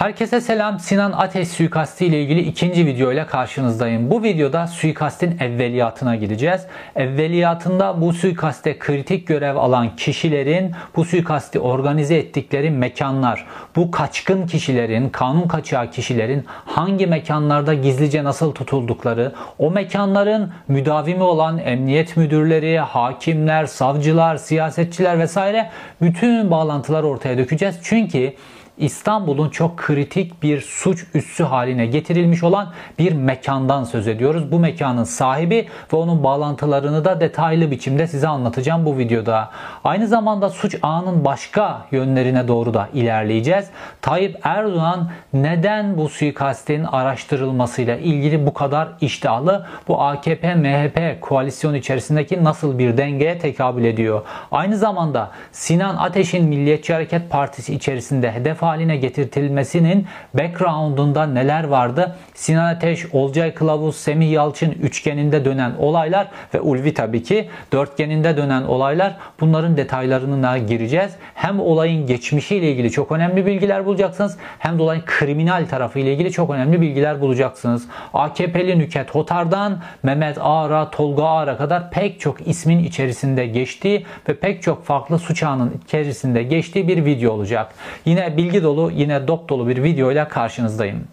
Herkese selam. Sinan Ateş suikasti ile ilgili ikinci video ile karşınızdayım. Bu videoda suikastin evveliyatına gideceğiz. Evveliyatında bu suikaste kritik görev alan kişilerin bu suikasti organize ettikleri mekanlar, bu kaçkın kişilerin, kanun kaçağı kişilerin hangi mekanlarda gizlice nasıl tutuldukları, o mekanların müdavimi olan emniyet müdürleri, hakimler, savcılar, siyasetçiler vesaire bütün bağlantılar ortaya dökeceğiz. Çünkü İstanbul'un çok kritik bir suç üssü haline getirilmiş olan bir mekandan söz ediyoruz. Bu mekanın sahibi ve onun bağlantılarını da detaylı biçimde size anlatacağım bu videoda. Aynı zamanda suç ağının başka yönlerine doğru da ilerleyeceğiz. Tayyip Erdoğan neden bu suikastin araştırılmasıyla ilgili bu kadar iştahlı? Bu AKP-MHP koalisyon içerisindeki nasıl bir dengeye tekabül ediyor? Aynı zamanda Sinan Ateş'in Milliyetçi Hareket Partisi içerisinde hedef haline getirtilmesinin background'unda neler vardı? Sinan Ateş, Olcay Kılavuz, Semih Yalçın üçgeninde dönen olaylar ve Ulvi tabii ki dörtgeninde dönen olaylar bunların detaylarına gireceğiz. Hem olayın geçmişiyle ilgili çok önemli bilgiler bulacaksınız hem de olayın kriminal tarafı ile ilgili çok önemli bilgiler bulacaksınız. AKP'li Nüket Hotar'dan Mehmet Ağar'a, Tolga Ağar'a kadar pek çok ismin içerisinde geçtiği ve pek çok farklı suç içerisinde geçtiği bir video olacak. Yine bilgi dolu yine dop dolu bir video ile karşınızdayım.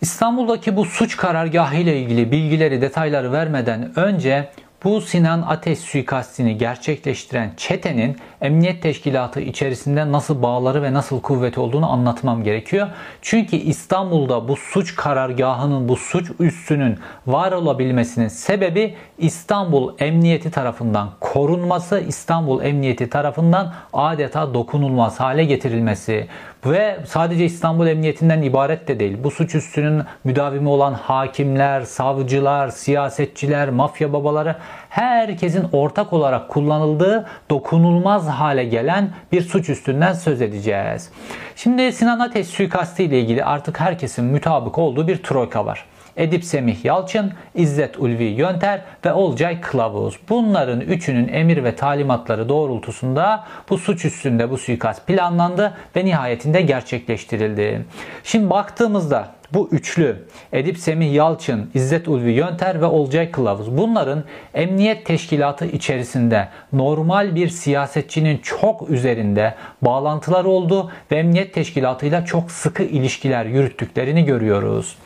İstanbul'daki bu suç karargahı ile ilgili bilgileri, detayları vermeden önce bu Sinan Ateş suikastini gerçekleştiren çetenin emniyet teşkilatı içerisinde nasıl bağları ve nasıl kuvveti olduğunu anlatmam gerekiyor. Çünkü İstanbul'da bu suç karargahının, bu suç üssünün var olabilmesinin sebebi İstanbul Emniyeti tarafından korunması, İstanbul Emniyeti tarafından adeta dokunulmaz hale getirilmesi. Ve sadece İstanbul Emniyetinden ibaret de değil. Bu suç üstünün müdavimi olan hakimler, savcılar, siyasetçiler, mafya babaları herkesin ortak olarak kullanıldığı dokunulmaz hale gelen bir suç üstünden söz edeceğiz. Şimdi Sinan Ateş suikastı ile ilgili artık herkesin mütabık olduğu bir troika var. Edip Semih Yalçın, İzzet Ulvi Yönter ve Olcay Kılavuz. Bunların üçünün emir ve talimatları doğrultusunda bu suç üstünde bu suikast planlandı ve nihayetinde gerçekleştirildi. Şimdi baktığımızda bu üçlü Edip Semih Yalçın, İzzet Ulvi Yönter ve Olcay Kılavuz bunların emniyet teşkilatı içerisinde normal bir siyasetçinin çok üzerinde bağlantılar oldu ve emniyet teşkilatıyla çok sıkı ilişkiler yürüttüklerini görüyoruz.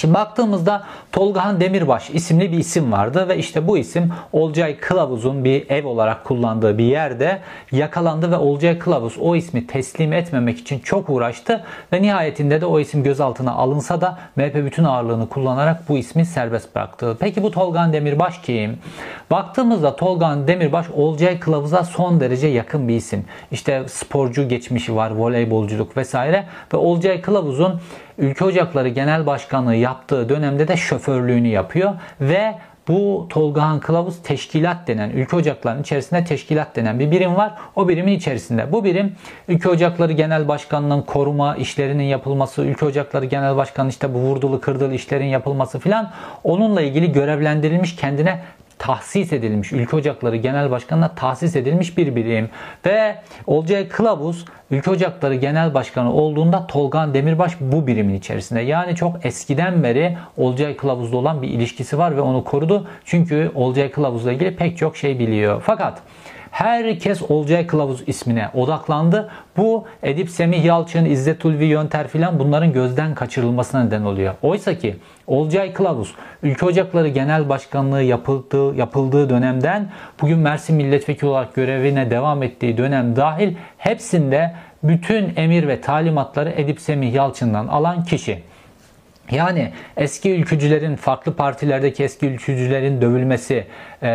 Şimdi baktığımızda Tolgahan Demirbaş isimli bir isim vardı ve işte bu isim Olcay Kılavuz'un bir ev olarak kullandığı bir yerde yakalandı ve Olcay Kılavuz o ismi teslim etmemek için çok uğraştı ve nihayetinde de o isim gözaltına alınsa da MHP bütün ağırlığını kullanarak bu ismi serbest bıraktı. Peki bu Tolgahan Demirbaş kim? Baktığımızda Tolgahan Demirbaş Olcay Kılavuz'a son derece yakın bir isim. İşte sporcu geçmişi var, voleybolculuk vesaire ve Olcay Kılavuz'un Ülke Ocakları Genel Başkanlığı yaptığı dönemde de şoförlüğünü yapıyor ve bu Tolgahan Kılavuz Teşkilat denen, Ülke Ocakları'nın içerisinde Teşkilat denen bir birim var. O birimin içerisinde. Bu birim Ülke Ocakları Genel Başkanlığı'nın koruma işlerinin yapılması, Ülke Ocakları Genel Başkanı işte bu vurdulu kırdılı işlerin yapılması filan onunla ilgili görevlendirilmiş kendine tahsis edilmiş, Ülke Ocakları Genel Başkanı'na tahsis edilmiş bir birim. Ve Olcay Kılavuz Ülke Ocakları Genel Başkanı olduğunda Tolgan Demirbaş bu birimin içerisinde. Yani çok eskiden beri Olcay Kılavuz'la olan bir ilişkisi var ve onu korudu. Çünkü Olcay Kılavuz'la ilgili pek çok şey biliyor. Fakat Herkes Olcay Kılavuz ismine odaklandı. Bu Edip Semih Yalçın, İzzet Ulvi Yönter filan bunların gözden kaçırılmasına neden oluyor. Oysa ki Olcay Kılavuz Ülke Ocakları Genel Başkanlığı yapıldığı, yapıldığı dönemden bugün Mersin Milletvekili olarak görevine devam ettiği dönem dahil hepsinde bütün emir ve talimatları Edip Semih Yalçın'dan alan kişi. Yani eski ülkücülerin, farklı partilerdeki eski ülkücülerin dövülmesi, e,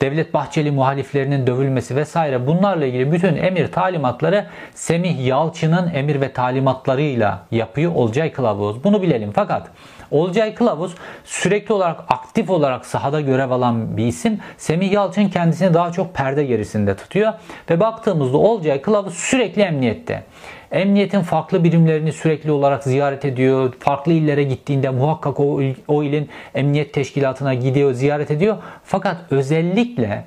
Devlet Bahçeli muhaliflerinin dövülmesi vesaire bunlarla ilgili bütün emir talimatları Semih Yalçın'ın emir ve talimatlarıyla yapıyor Olcay Kılavuz. Bunu bilelim. Fakat Olcay Kılavuz sürekli olarak aktif olarak sahada görev alan bir isim. Semih Yalçın kendisini daha çok perde gerisinde tutuyor. Ve baktığımızda Olcay Kılavuz sürekli emniyette. Emniyetin farklı birimlerini sürekli olarak ziyaret ediyor. Farklı illere gittiğinde muhakkak o, o ilin emniyet teşkilatına gidiyor, ziyaret ediyor. Fakat özellikle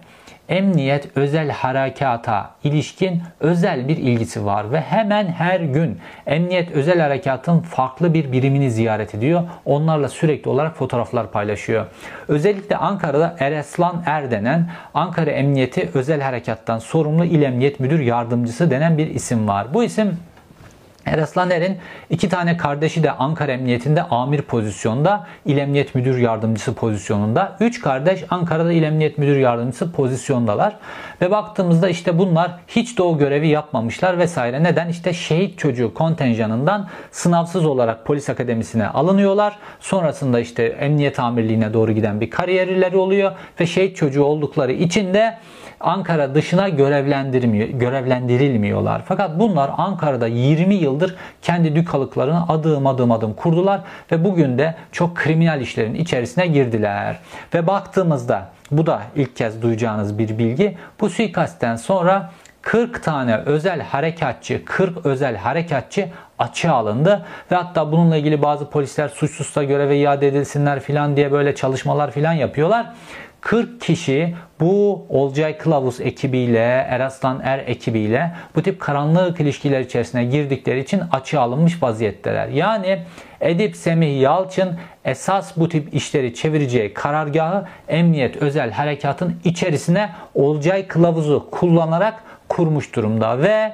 emniyet özel harekata ilişkin özel bir ilgisi var ve hemen her gün emniyet özel harekatın farklı bir birimini ziyaret ediyor. Onlarla sürekli olarak fotoğraflar paylaşıyor. Özellikle Ankara'da Ereslan Er denen Ankara Emniyeti Özel Harekattan sorumlu İl Emniyet Müdür Yardımcısı denen bir isim var. Bu isim Eraslaner'in iki tane kardeşi de Ankara Emniyetinde amir pozisyonda, İl Emniyet Müdür Yardımcısı pozisyonunda. Üç kardeş Ankara'da İl Emniyet Müdür Yardımcısı pozisyondalar. Ve baktığımızda işte bunlar hiç de o görevi yapmamışlar vesaire. Neden? İşte şehit çocuğu kontenjanından sınavsız olarak polis akademisine alınıyorlar. Sonrasında işte emniyet amirliğine doğru giden bir kariyerleri oluyor ve şehit çocuğu oldukları için de Ankara dışına görevlendirmiyor, görevlendirilmiyorlar. Fakat bunlar Ankara'da 20 yıldır kendi dükkalıklarını adım adım adım kurdular ve bugün de çok kriminal işlerin içerisine girdiler. Ve baktığımızda bu da ilk kez duyacağınız bir bilgi. Bu suikastten sonra 40 tane özel harekatçı, 40 özel harekatçı açığa alındı ve hatta bununla ilgili bazı polisler suçsuzsa göreve iade edilsinler filan diye böyle çalışmalar filan yapıyorlar. 40 kişi bu Olcay Kılavuz ekibiyle, Eraslan Er ekibiyle bu tip karanlık ilişkiler içerisine girdikleri için açığa alınmış vaziyetteler. Yani Edip Semih Yalçın esas bu tip işleri çevireceği karargahı Emniyet Özel Harekatın içerisine Olcay Kılavuz'u kullanarak kurmuş durumda ve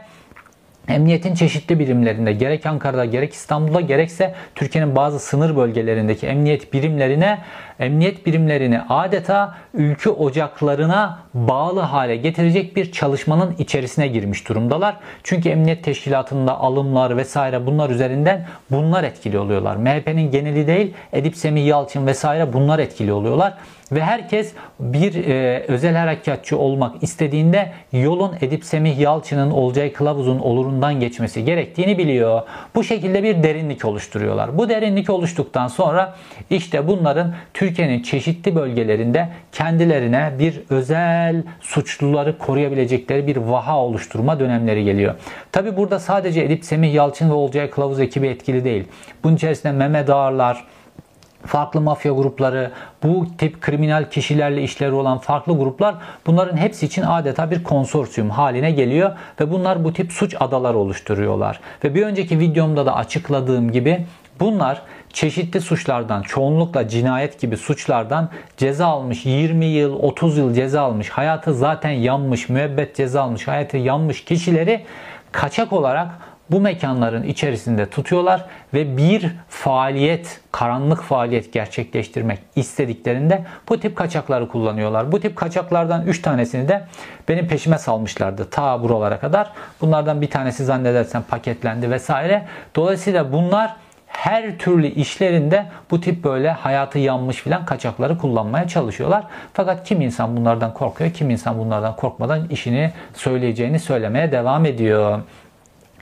Emniyetin çeşitli birimlerinde gerek Ankara'da gerek İstanbul'da gerekse Türkiye'nin bazı sınır bölgelerindeki emniyet birimlerine emniyet birimlerini adeta ülke ocaklarına bağlı hale getirecek bir çalışmanın içerisine girmiş durumdalar. Çünkü emniyet teşkilatında alımlar vesaire bunlar üzerinden bunlar etkili oluyorlar. MHP'nin geneli değil Edip Semih Yalçın vesaire bunlar etkili oluyorlar. Ve herkes bir e, özel harekatçı olmak istediğinde yolun Edip Semih Yalçın'ın Olcay Kılavuz'un olurundan geçmesi gerektiğini biliyor. Bu şekilde bir derinlik oluşturuyorlar. Bu derinlik oluştuktan sonra işte bunların Türkiye'nin çeşitli bölgelerinde kendilerine bir özel suçluları koruyabilecekleri bir vaha oluşturma dönemleri geliyor. Tabi burada sadece Edip Semih Yalçın ve Olcay Kılavuz ekibi etkili değil. Bunun içerisinde Mehmet Ağarlar, farklı mafya grupları, bu tip kriminal kişilerle işleri olan farklı gruplar bunların hepsi için adeta bir konsorsiyum haline geliyor ve bunlar bu tip suç adaları oluşturuyorlar. Ve bir önceki videomda da açıkladığım gibi bunlar çeşitli suçlardan, çoğunlukla cinayet gibi suçlardan ceza almış, 20 yıl, 30 yıl ceza almış, hayatı zaten yanmış, müebbet ceza almış, hayatı yanmış kişileri kaçak olarak bu mekanların içerisinde tutuyorlar ve bir faaliyet, karanlık faaliyet gerçekleştirmek istediklerinde bu tip kaçakları kullanıyorlar. Bu tip kaçaklardan 3 tanesini de benim peşime salmışlardı ta buralara kadar. Bunlardan bir tanesi zannedersem paketlendi vesaire. Dolayısıyla bunlar her türlü işlerinde bu tip böyle hayatı yanmış filan kaçakları kullanmaya çalışıyorlar. Fakat kim insan bunlardan korkuyor, kim insan bunlardan korkmadan işini söyleyeceğini söylemeye devam ediyor.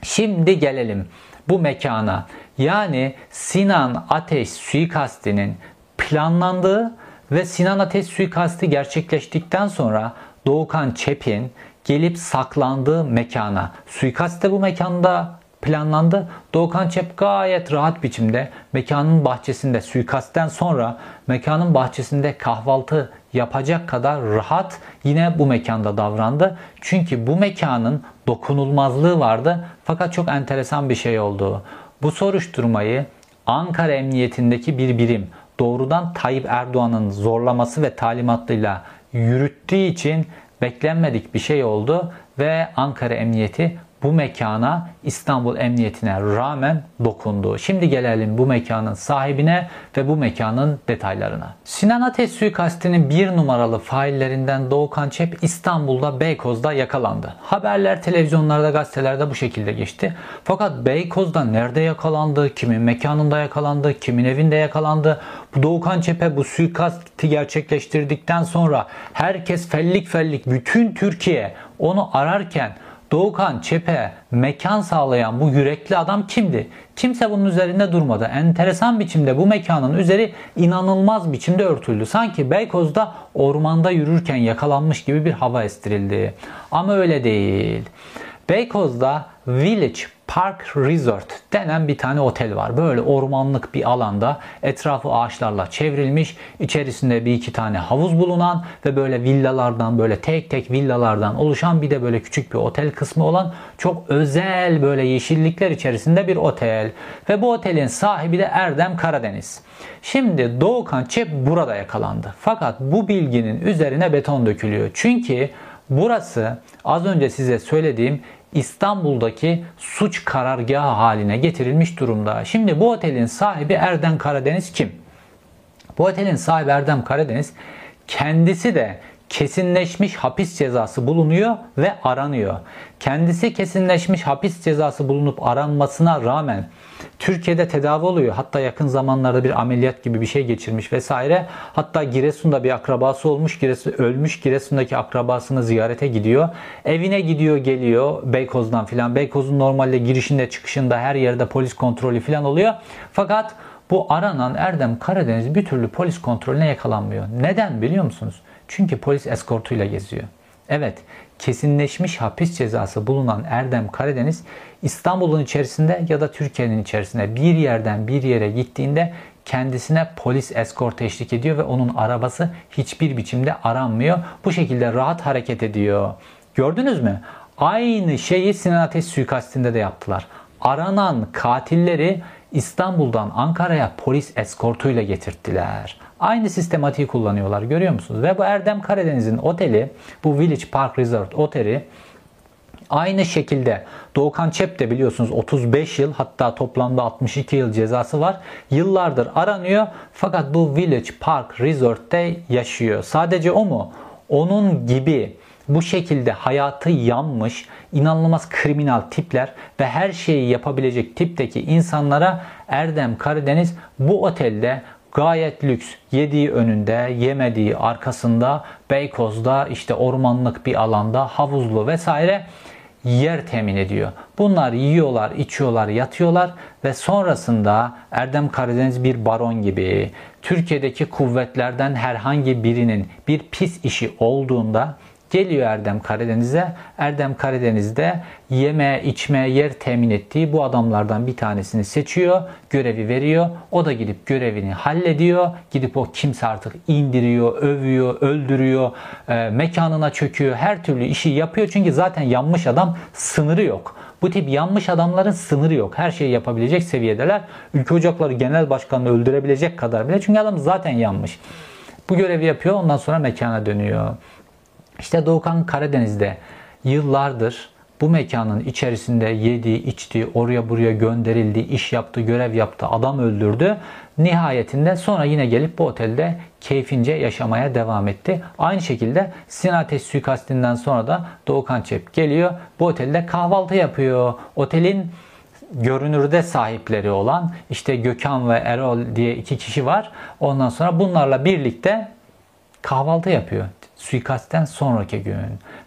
Şimdi gelelim bu mekana. Yani Sinan Ateş suikastinin planlandığı ve Sinan Ateş suikasti gerçekleştikten sonra Doğukan Çepin gelip saklandığı mekana. Suikast de bu mekanda planlandı. Doğukan Çep gayet rahat biçimde mekanın bahçesinde suikastten sonra mekanın bahçesinde kahvaltı yapacak kadar rahat yine bu mekanda davrandı. Çünkü bu mekanın dokunulmazlığı vardı. Fakat çok enteresan bir şey oldu. Bu soruşturmayı Ankara Emniyetindeki bir birim doğrudan Tayyip Erdoğan'ın zorlaması ve talimatıyla yürüttüğü için beklenmedik bir şey oldu ve Ankara Emniyeti bu mekana İstanbul Emniyetine rağmen dokundu. Şimdi gelelim bu mekanın sahibine ve bu mekanın detaylarına. Sinan Ateş suikastinin bir numaralı faillerinden Doğukan Çep İstanbul'da Beykoz'da yakalandı. Haberler televizyonlarda gazetelerde bu şekilde geçti. Fakat Beykoz'da nerede yakalandı, kimin mekanında yakalandı, kimin evinde yakalandı, bu Doğukan Çep'e bu suikasti gerçekleştirdikten sonra herkes fellik fellik bütün Türkiye onu ararken Doğukan Çep'e mekan sağlayan bu yürekli adam kimdi? Kimse bunun üzerinde durmadı. Enteresan biçimde bu mekanın üzeri inanılmaz biçimde örtüldü. Sanki Beykoz'da ormanda yürürken yakalanmış gibi bir hava estirildi. Ama öyle değil. Beykoz'da Village Park Resort denen bir tane otel var. Böyle ormanlık bir alanda etrafı ağaçlarla çevrilmiş. içerisinde bir iki tane havuz bulunan ve böyle villalardan böyle tek tek villalardan oluşan bir de böyle küçük bir otel kısmı olan çok özel böyle yeşillikler içerisinde bir otel. Ve bu otelin sahibi de Erdem Karadeniz. Şimdi Doğukan Çep burada yakalandı. Fakat bu bilginin üzerine beton dökülüyor. Çünkü burası az önce size söylediğim İstanbul'daki suç karargahı haline getirilmiş durumda. Şimdi bu otelin sahibi Erdem Karadeniz kim? Bu otelin sahibi Erdem Karadeniz kendisi de kesinleşmiş hapis cezası bulunuyor ve aranıyor. Kendisi kesinleşmiş hapis cezası bulunup aranmasına rağmen Türkiye'de tedavi oluyor. Hatta yakın zamanlarda bir ameliyat gibi bir şey geçirmiş vesaire. Hatta Giresun'da bir akrabası olmuş. Giresun, ölmüş Giresun'daki akrabasını ziyarete gidiyor. Evine gidiyor geliyor Beykoz'dan filan. Beykoz'un normalde girişinde çıkışında her yerde polis kontrolü filan oluyor. Fakat bu aranan Erdem Karadeniz bir türlü polis kontrolüne yakalanmıyor. Neden biliyor musunuz? Çünkü polis eskortuyla geziyor. Evet, kesinleşmiş hapis cezası bulunan Erdem Karadeniz İstanbul'un içerisinde ya da Türkiye'nin içerisinde bir yerden bir yere gittiğinde kendisine polis eskort eşlik ediyor ve onun arabası hiçbir biçimde aranmıyor. Bu şekilde rahat hareket ediyor. Gördünüz mü? Aynı şeyi Sinan Ateş suikastinde de yaptılar. Aranan katilleri İstanbul'dan Ankara'ya polis eskortuyla getirttiler. Aynı sistematiği kullanıyorlar görüyor musunuz? Ve bu Erdem Karadeniz'in oteli, bu Village Park Resort oteli Aynı şekilde Doğukan Çep de biliyorsunuz 35 yıl hatta toplamda 62 yıl cezası var. Yıllardır aranıyor fakat bu Village Park Resort'te yaşıyor. Sadece o mu? Onun gibi bu şekilde hayatı yanmış, inanılmaz kriminal tipler ve her şeyi yapabilecek tipteki insanlara Erdem Karadeniz bu otelde gayet lüks, yediği önünde, yemediği arkasında, Beykoz'da işte ormanlık bir alanda, havuzlu vesaire yer temin ediyor. Bunlar yiyorlar, içiyorlar, yatıyorlar ve sonrasında Erdem Karadeniz bir baron gibi Türkiye'deki kuvvetlerden herhangi birinin bir pis işi olduğunda Geliyor Erdem Karadeniz'e. Erdem Karadeniz'de yeme, içme, yer temin ettiği bu adamlardan bir tanesini seçiyor, görevi veriyor. O da gidip görevini hallediyor. Gidip o kimse artık indiriyor, övüyor, öldürüyor, e, mekanına çöküyor. Her türlü işi yapıyor. Çünkü zaten yanmış adam sınırı yok. Bu tip yanmış adamların sınırı yok. Her şeyi yapabilecek seviyedeler. Ülke Ocakları Genel Başkanı'nı öldürebilecek kadar bile. Çünkü adam zaten yanmış. Bu görevi yapıyor ondan sonra mekana dönüyor. İşte Doğukan Karadeniz'de yıllardır bu mekanın içerisinde yedi, içti, oraya buraya gönderildi, iş yaptı, görev yaptı, adam öldürdü. Nihayetinde sonra yine gelip bu otelde keyfince yaşamaya devam etti. Aynı şekilde Sinan Ateş suikastinden sonra da Doğukan Çep geliyor. Bu otelde kahvaltı yapıyor. Otelin görünürde sahipleri olan işte Gökhan ve Erol diye iki kişi var. Ondan sonra bunlarla birlikte kahvaltı yapıyor suikastten sonraki gün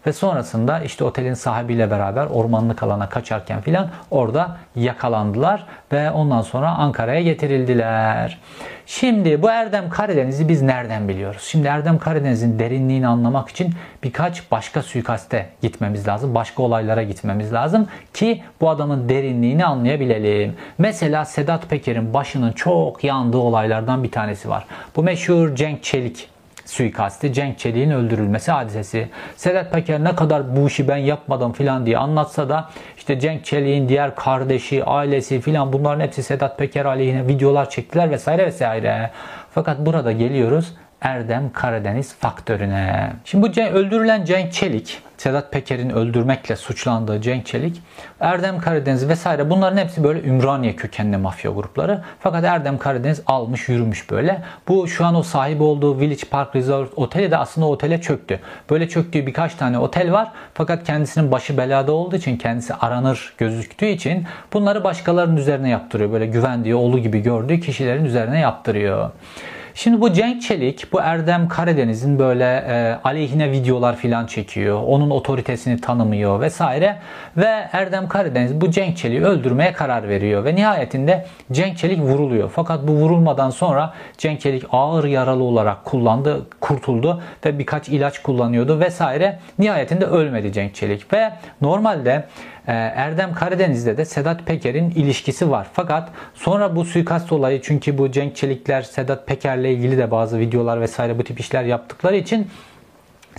ve sonrasında işte otelin sahibiyle beraber ormanlık alana kaçarken filan orada yakalandılar ve ondan sonra Ankara'ya getirildiler. Şimdi bu Erdem Karadeniz'i biz nereden biliyoruz? Şimdi Erdem Karadeniz'in derinliğini anlamak için birkaç başka suikaste gitmemiz lazım. Başka olaylara gitmemiz lazım ki bu adamın derinliğini anlayabilelim. Mesela Sedat Peker'in başının çok yandığı olaylardan bir tanesi var. Bu meşhur Cenk Çelik suikasti, Cenk Çelik'in öldürülmesi hadisesi. Sedat Peker ne kadar bu işi ben yapmadım filan diye anlatsa da işte Cenk Çelik'in diğer kardeşi, ailesi filan bunların hepsi Sedat Peker aleyhine videolar çektiler vesaire vesaire. Fakat burada geliyoruz Erdem Karadeniz faktörüne. Şimdi bu öldürülen Cenk Çelik, Sedat Peker'in öldürmekle suçlandığı Cenk Çelik, Erdem Karadeniz vesaire bunların hepsi böyle Ümraniye kökenli mafya grupları. Fakat Erdem Karadeniz almış yürümüş böyle. Bu şu an o sahibi olduğu Village Park Resort oteli de aslında otele çöktü. Böyle çöktüğü birkaç tane otel var. Fakat kendisinin başı belada olduğu için kendisi aranır gözüktüğü için bunları başkalarının üzerine yaptırıyor. Böyle güvendiği oğlu gibi gördüğü kişilerin üzerine yaptırıyor. Şimdi bu Cenk Çelik, bu Erdem Karadeniz'in böyle e, aleyhine videolar filan çekiyor. Onun otoritesini tanımıyor vesaire. Ve Erdem Karadeniz bu Cenk Çelik'i öldürmeye karar veriyor. Ve nihayetinde Cenk Çelik vuruluyor. Fakat bu vurulmadan sonra Cenk Çelik ağır yaralı olarak kullandı, kurtuldu ve birkaç ilaç kullanıyordu vesaire. Nihayetinde ölmedi Cenk Çelik. Ve normalde Erdem Karadeniz'de de Sedat Peker'in ilişkisi var. Fakat sonra bu suikast olayı çünkü bu Cenk Çelikler Sedat Peker'le ilgili de bazı videolar vesaire bu tip işler yaptıkları için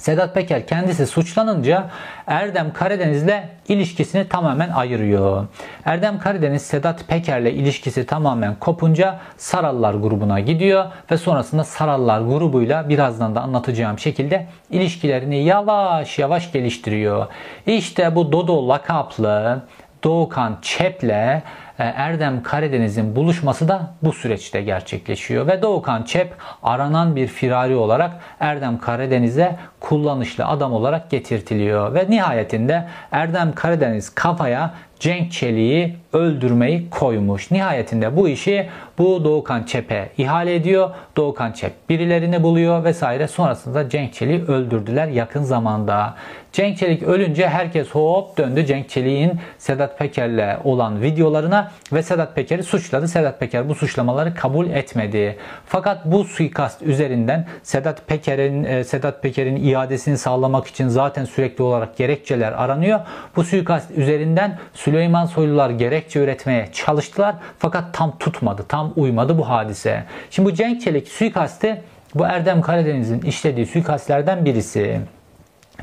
Sedat Peker kendisi suçlanınca Erdem Karadeniz'le ilişkisini tamamen ayırıyor. Erdem Karadeniz Sedat Peker'le ilişkisi tamamen kopunca Sarallar grubuna gidiyor ve sonrasında Sarallar grubuyla birazdan da anlatacağım şekilde ilişkilerini yavaş yavaş geliştiriyor. İşte bu Dodo lakaplı Doğukan Çep'le Erdem Karadeniz'in buluşması da bu süreçte gerçekleşiyor. Ve Doğukan Çep aranan bir firari olarak Erdem Karadeniz'e kullanışlı adam olarak getirtiliyor. Ve nihayetinde Erdem Karadeniz kafaya Cenk Çelik'i öldürmeyi koymuş. Nihayetinde bu işi bu Doğukan Çep'e ihale ediyor. Doğukan Çep birilerini buluyor vesaire. Sonrasında Cenk Çelik'i öldürdüler yakın zamanda. Cenk Çelik ölünce herkes hop döndü Cenk Çelik'in Sedat Peker'le olan videolarına ve Sedat Peker'i suçladı. Sedat Peker bu suçlamaları kabul etmedi. Fakat bu suikast üzerinden Sedat Peker'in e, Sedat Peker'in iadesini sağlamak için zaten sürekli olarak gerekçeler aranıyor. Bu suikast üzerinden Süleyman Soylular gerekçe üretmeye çalıştılar fakat tam tutmadı, tam uymadı bu hadise. Şimdi bu Cenk Çelik suikasti bu Erdem Karadeniz'in işlediği suikastlerden birisi.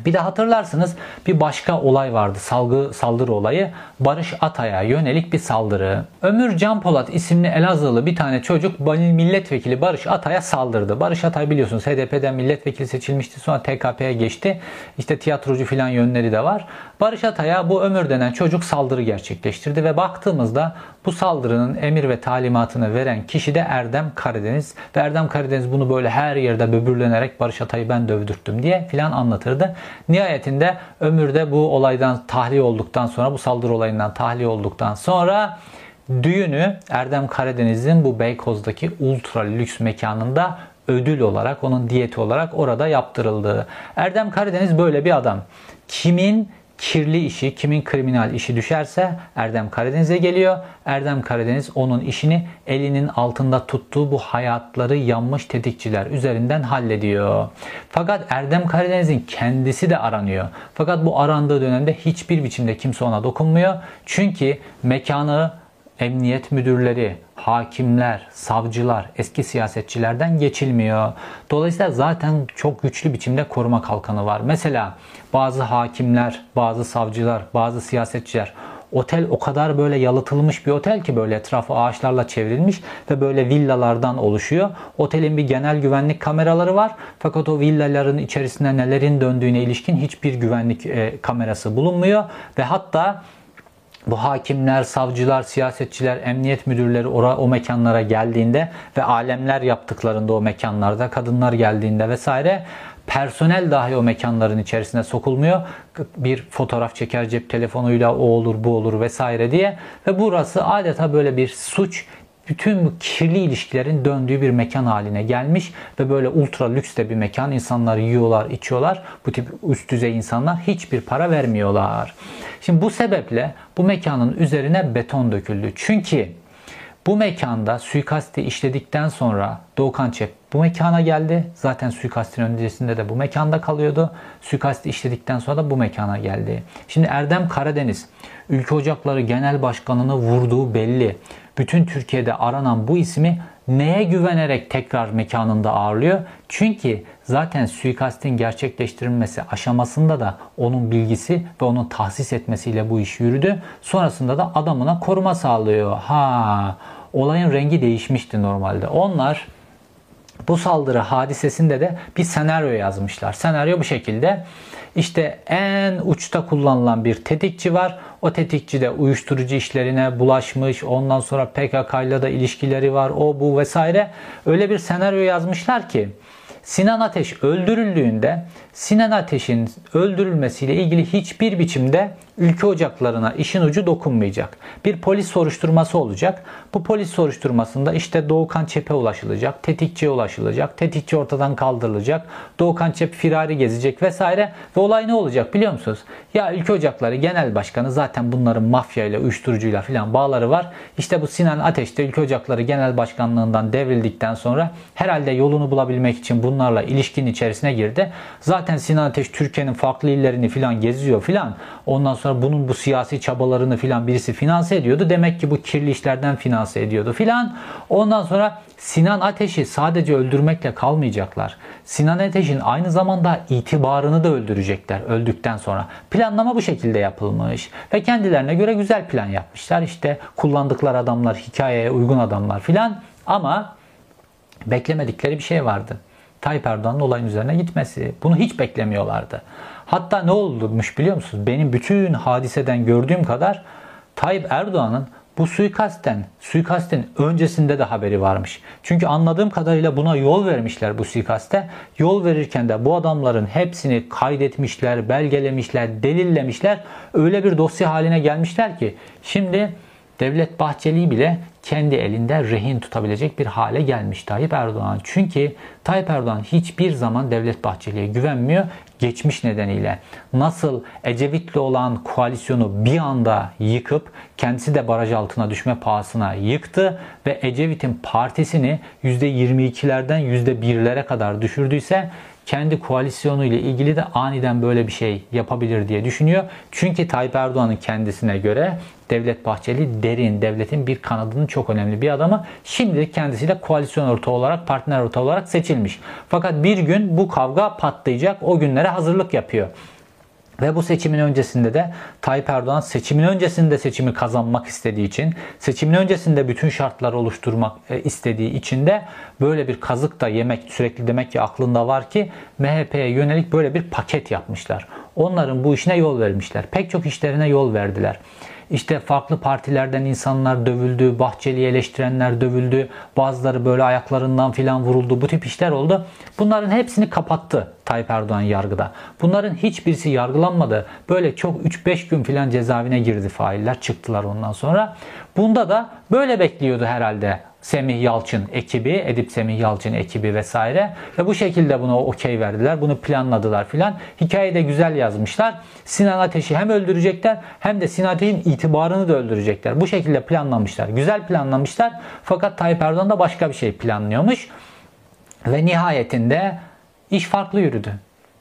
Bir de hatırlarsınız bir başka olay vardı. Salgı saldırı olayı. Barış Atay'a yönelik bir saldırı. Ömür Can Polat isimli Elazığlı bir tane çocuk milletvekili Barış Atay'a saldırdı. Barış Atay biliyorsunuz HDP'den milletvekili seçilmişti. Sonra TKP'ye geçti. İşte tiyatrocu filan yönleri de var. Barış Atay'a bu Ömür denen çocuk saldırı gerçekleştirdi ve baktığımızda bu saldırının emir ve talimatını veren kişi de Erdem Karadeniz. Ve Erdem Karadeniz bunu böyle her yerde böbürlenerek Barış Atay'ı ben dövdürttüm diye filan anlatırdı. Nihayetinde ömürde bu olaydan tahliye olduktan sonra bu saldırı olayından tahliye olduktan sonra düğünü Erdem Karadeniz'in bu Beykoz'daki ultra lüks mekanında ödül olarak onun diyeti olarak orada yaptırıldı. Erdem Karadeniz böyle bir adam. Kimin kirli işi, kimin kriminal işi düşerse Erdem Karadeniz'e geliyor. Erdem Karadeniz onun işini elinin altında tuttuğu bu hayatları yanmış tetikçiler üzerinden hallediyor. Fakat Erdem Karadeniz'in kendisi de aranıyor. Fakat bu arandığı dönemde hiçbir biçimde kimse ona dokunmuyor. Çünkü mekanı emniyet müdürleri, hakimler, savcılar, eski siyasetçilerden geçilmiyor. Dolayısıyla zaten çok güçlü biçimde koruma kalkanı var. Mesela bazı hakimler, bazı savcılar, bazı siyasetçiler Otel o kadar böyle yalıtılmış bir otel ki böyle etrafı ağaçlarla çevrilmiş ve böyle villalardan oluşuyor. Otelin bir genel güvenlik kameraları var. Fakat o villaların içerisinde nelerin döndüğüne ilişkin hiçbir güvenlik e, kamerası bulunmuyor ve hatta bu hakimler, savcılar, siyasetçiler, emniyet müdürleri ora, o mekanlara geldiğinde ve alemler yaptıklarında o mekanlarda, kadınlar geldiğinde vesaire personel dahi o mekanların içerisine sokulmuyor. Bir fotoğraf çeker cep telefonuyla o olur bu olur vesaire diye ve burası adeta böyle bir suç bütün kirli ilişkilerin döndüğü bir mekan haline gelmiş ve böyle ultra lüks de bir mekan. İnsanlar yiyorlar, içiyorlar. Bu tip üst düzey insanlar hiçbir para vermiyorlar. Şimdi bu sebeple bu mekanın üzerine beton döküldü. Çünkü bu mekanda suikasti işledikten sonra Doğukan Çep bu mekana geldi. Zaten suikastin öncesinde de bu mekanda kalıyordu. Suikasti işledikten sonra da bu mekana geldi. Şimdi Erdem Karadeniz Ülke Ocakları Genel Başkanı'nı vurduğu belli. Bütün Türkiye'de aranan bu ismi neye güvenerek tekrar mekanında ağırlıyor? Çünkü zaten suikastin gerçekleştirilmesi aşamasında da onun bilgisi ve onun tahsis etmesiyle bu iş yürüdü. Sonrasında da adamına koruma sağlıyor. Ha, olayın rengi değişmişti normalde. Onlar bu saldırı hadisesinde de bir senaryo yazmışlar. Senaryo bu şekilde. İşte en uçta kullanılan bir tetikçi var. O tetikçi de uyuşturucu işlerine bulaşmış. Ondan sonra PKK ile de ilişkileri var. O bu vesaire. Öyle bir senaryo yazmışlar ki Sinan Ateş öldürüldüğünde Sinan Ateş'in öldürülmesiyle ilgili hiçbir biçimde ülke ocaklarına işin ucu dokunmayacak. Bir polis soruşturması olacak. Bu polis soruşturmasında işte Doğukan Çep'e ulaşılacak, tetikçiye ulaşılacak, tetikçi ortadan kaldırılacak, Doğukan Çep firari gezecek vesaire ve olay ne olacak biliyor musunuz? Ya ülke ocakları genel başkanı zaten bunların mafya ile uyuşturucuyla filan bağları var. İşte bu Sinan Ateş de ülke ocakları genel başkanlığından devrildikten sonra herhalde yolunu bulabilmek için bunlarla ilişkinin içerisine girdi. Zaten Sinan Ateş Türkiye'nin farklı illerini filan geziyor filan. Ondan sonra bunun bu siyasi çabalarını filan birisi finanse ediyordu. Demek ki bu kirli işlerden finanse ediyordu filan. Ondan sonra Sinan Ateş'i sadece öldürmekle kalmayacaklar. Sinan Ateş'in aynı zamanda itibarını da öldürecekler öldükten sonra. Planlama bu şekilde yapılmış ve kendilerine göre güzel plan yapmışlar. İşte kullandıkları adamlar hikayeye uygun adamlar filan ama beklemedikleri bir şey vardı. Tayyip Erdoğan'ın olayın üzerine gitmesi. Bunu hiç beklemiyorlardı. Hatta ne olmuş biliyor musunuz? Benim bütün hadiseden gördüğüm kadar Tayyip Erdoğan'ın bu suikastten, suikastin öncesinde de haberi varmış. Çünkü anladığım kadarıyla buna yol vermişler bu suikaste. Yol verirken de bu adamların hepsini kaydetmişler, belgelemişler, delillemişler. Öyle bir dosya haline gelmişler ki şimdi Devlet Bahçeli bile kendi elinde rehin tutabilecek bir hale gelmiş Tayyip Erdoğan. Çünkü Tayyip Erdoğan hiçbir zaman Devlet Bahçeli'ye güvenmiyor geçmiş nedeniyle. Nasıl Ecevit'le olan koalisyonu bir anda yıkıp kendisi de baraj altına düşme pahasına yıktı ve Ecevit'in partisini %22'lerden %1'lere kadar düşürdüyse kendi koalisyonu ile ilgili de aniden böyle bir şey yapabilir diye düşünüyor. Çünkü Tayyip Erdoğan'ın kendisine göre Devlet Bahçeli derin devletin bir kanadının çok önemli bir adamı. Şimdi kendisiyle koalisyon ortağı olarak, partner ortağı olarak seçilmiş. Fakat bir gün bu kavga patlayacak. O günlere hazırlık yapıyor. Ve bu seçimin öncesinde de Tayyip Erdoğan seçimin öncesinde seçimi kazanmak istediği için, seçimin öncesinde bütün şartları oluşturmak e, istediği için de böyle bir kazık da yemek sürekli demek ki aklında var ki MHP'ye yönelik böyle bir paket yapmışlar. Onların bu işine yol vermişler. Pek çok işlerine yol verdiler. İşte farklı partilerden insanlar dövüldü, Bahçeli'yi eleştirenler dövüldü, bazıları böyle ayaklarından filan vuruldu. Bu tip işler oldu. Bunların hepsini kapattı Tayyip Erdoğan yargıda. Bunların hiçbirisi yargılanmadı. Böyle çok 3-5 gün filan cezaevine girdi failler. Çıktılar ondan sonra. Bunda da böyle bekliyordu herhalde Semih Yalçın ekibi, Edip Semih Yalçın ekibi vesaire ve bu şekilde buna okey verdiler. Bunu planladılar filan. Hikayeyi de güzel yazmışlar. Sinan Ateş'i hem öldürecekler hem de Sinan Ateş'in itibarını da öldürecekler. Bu şekilde planlamışlar. Güzel planlamışlar. Fakat Tayyip Erdoğan da başka bir şey planlıyormuş. Ve nihayetinde iş farklı yürüdü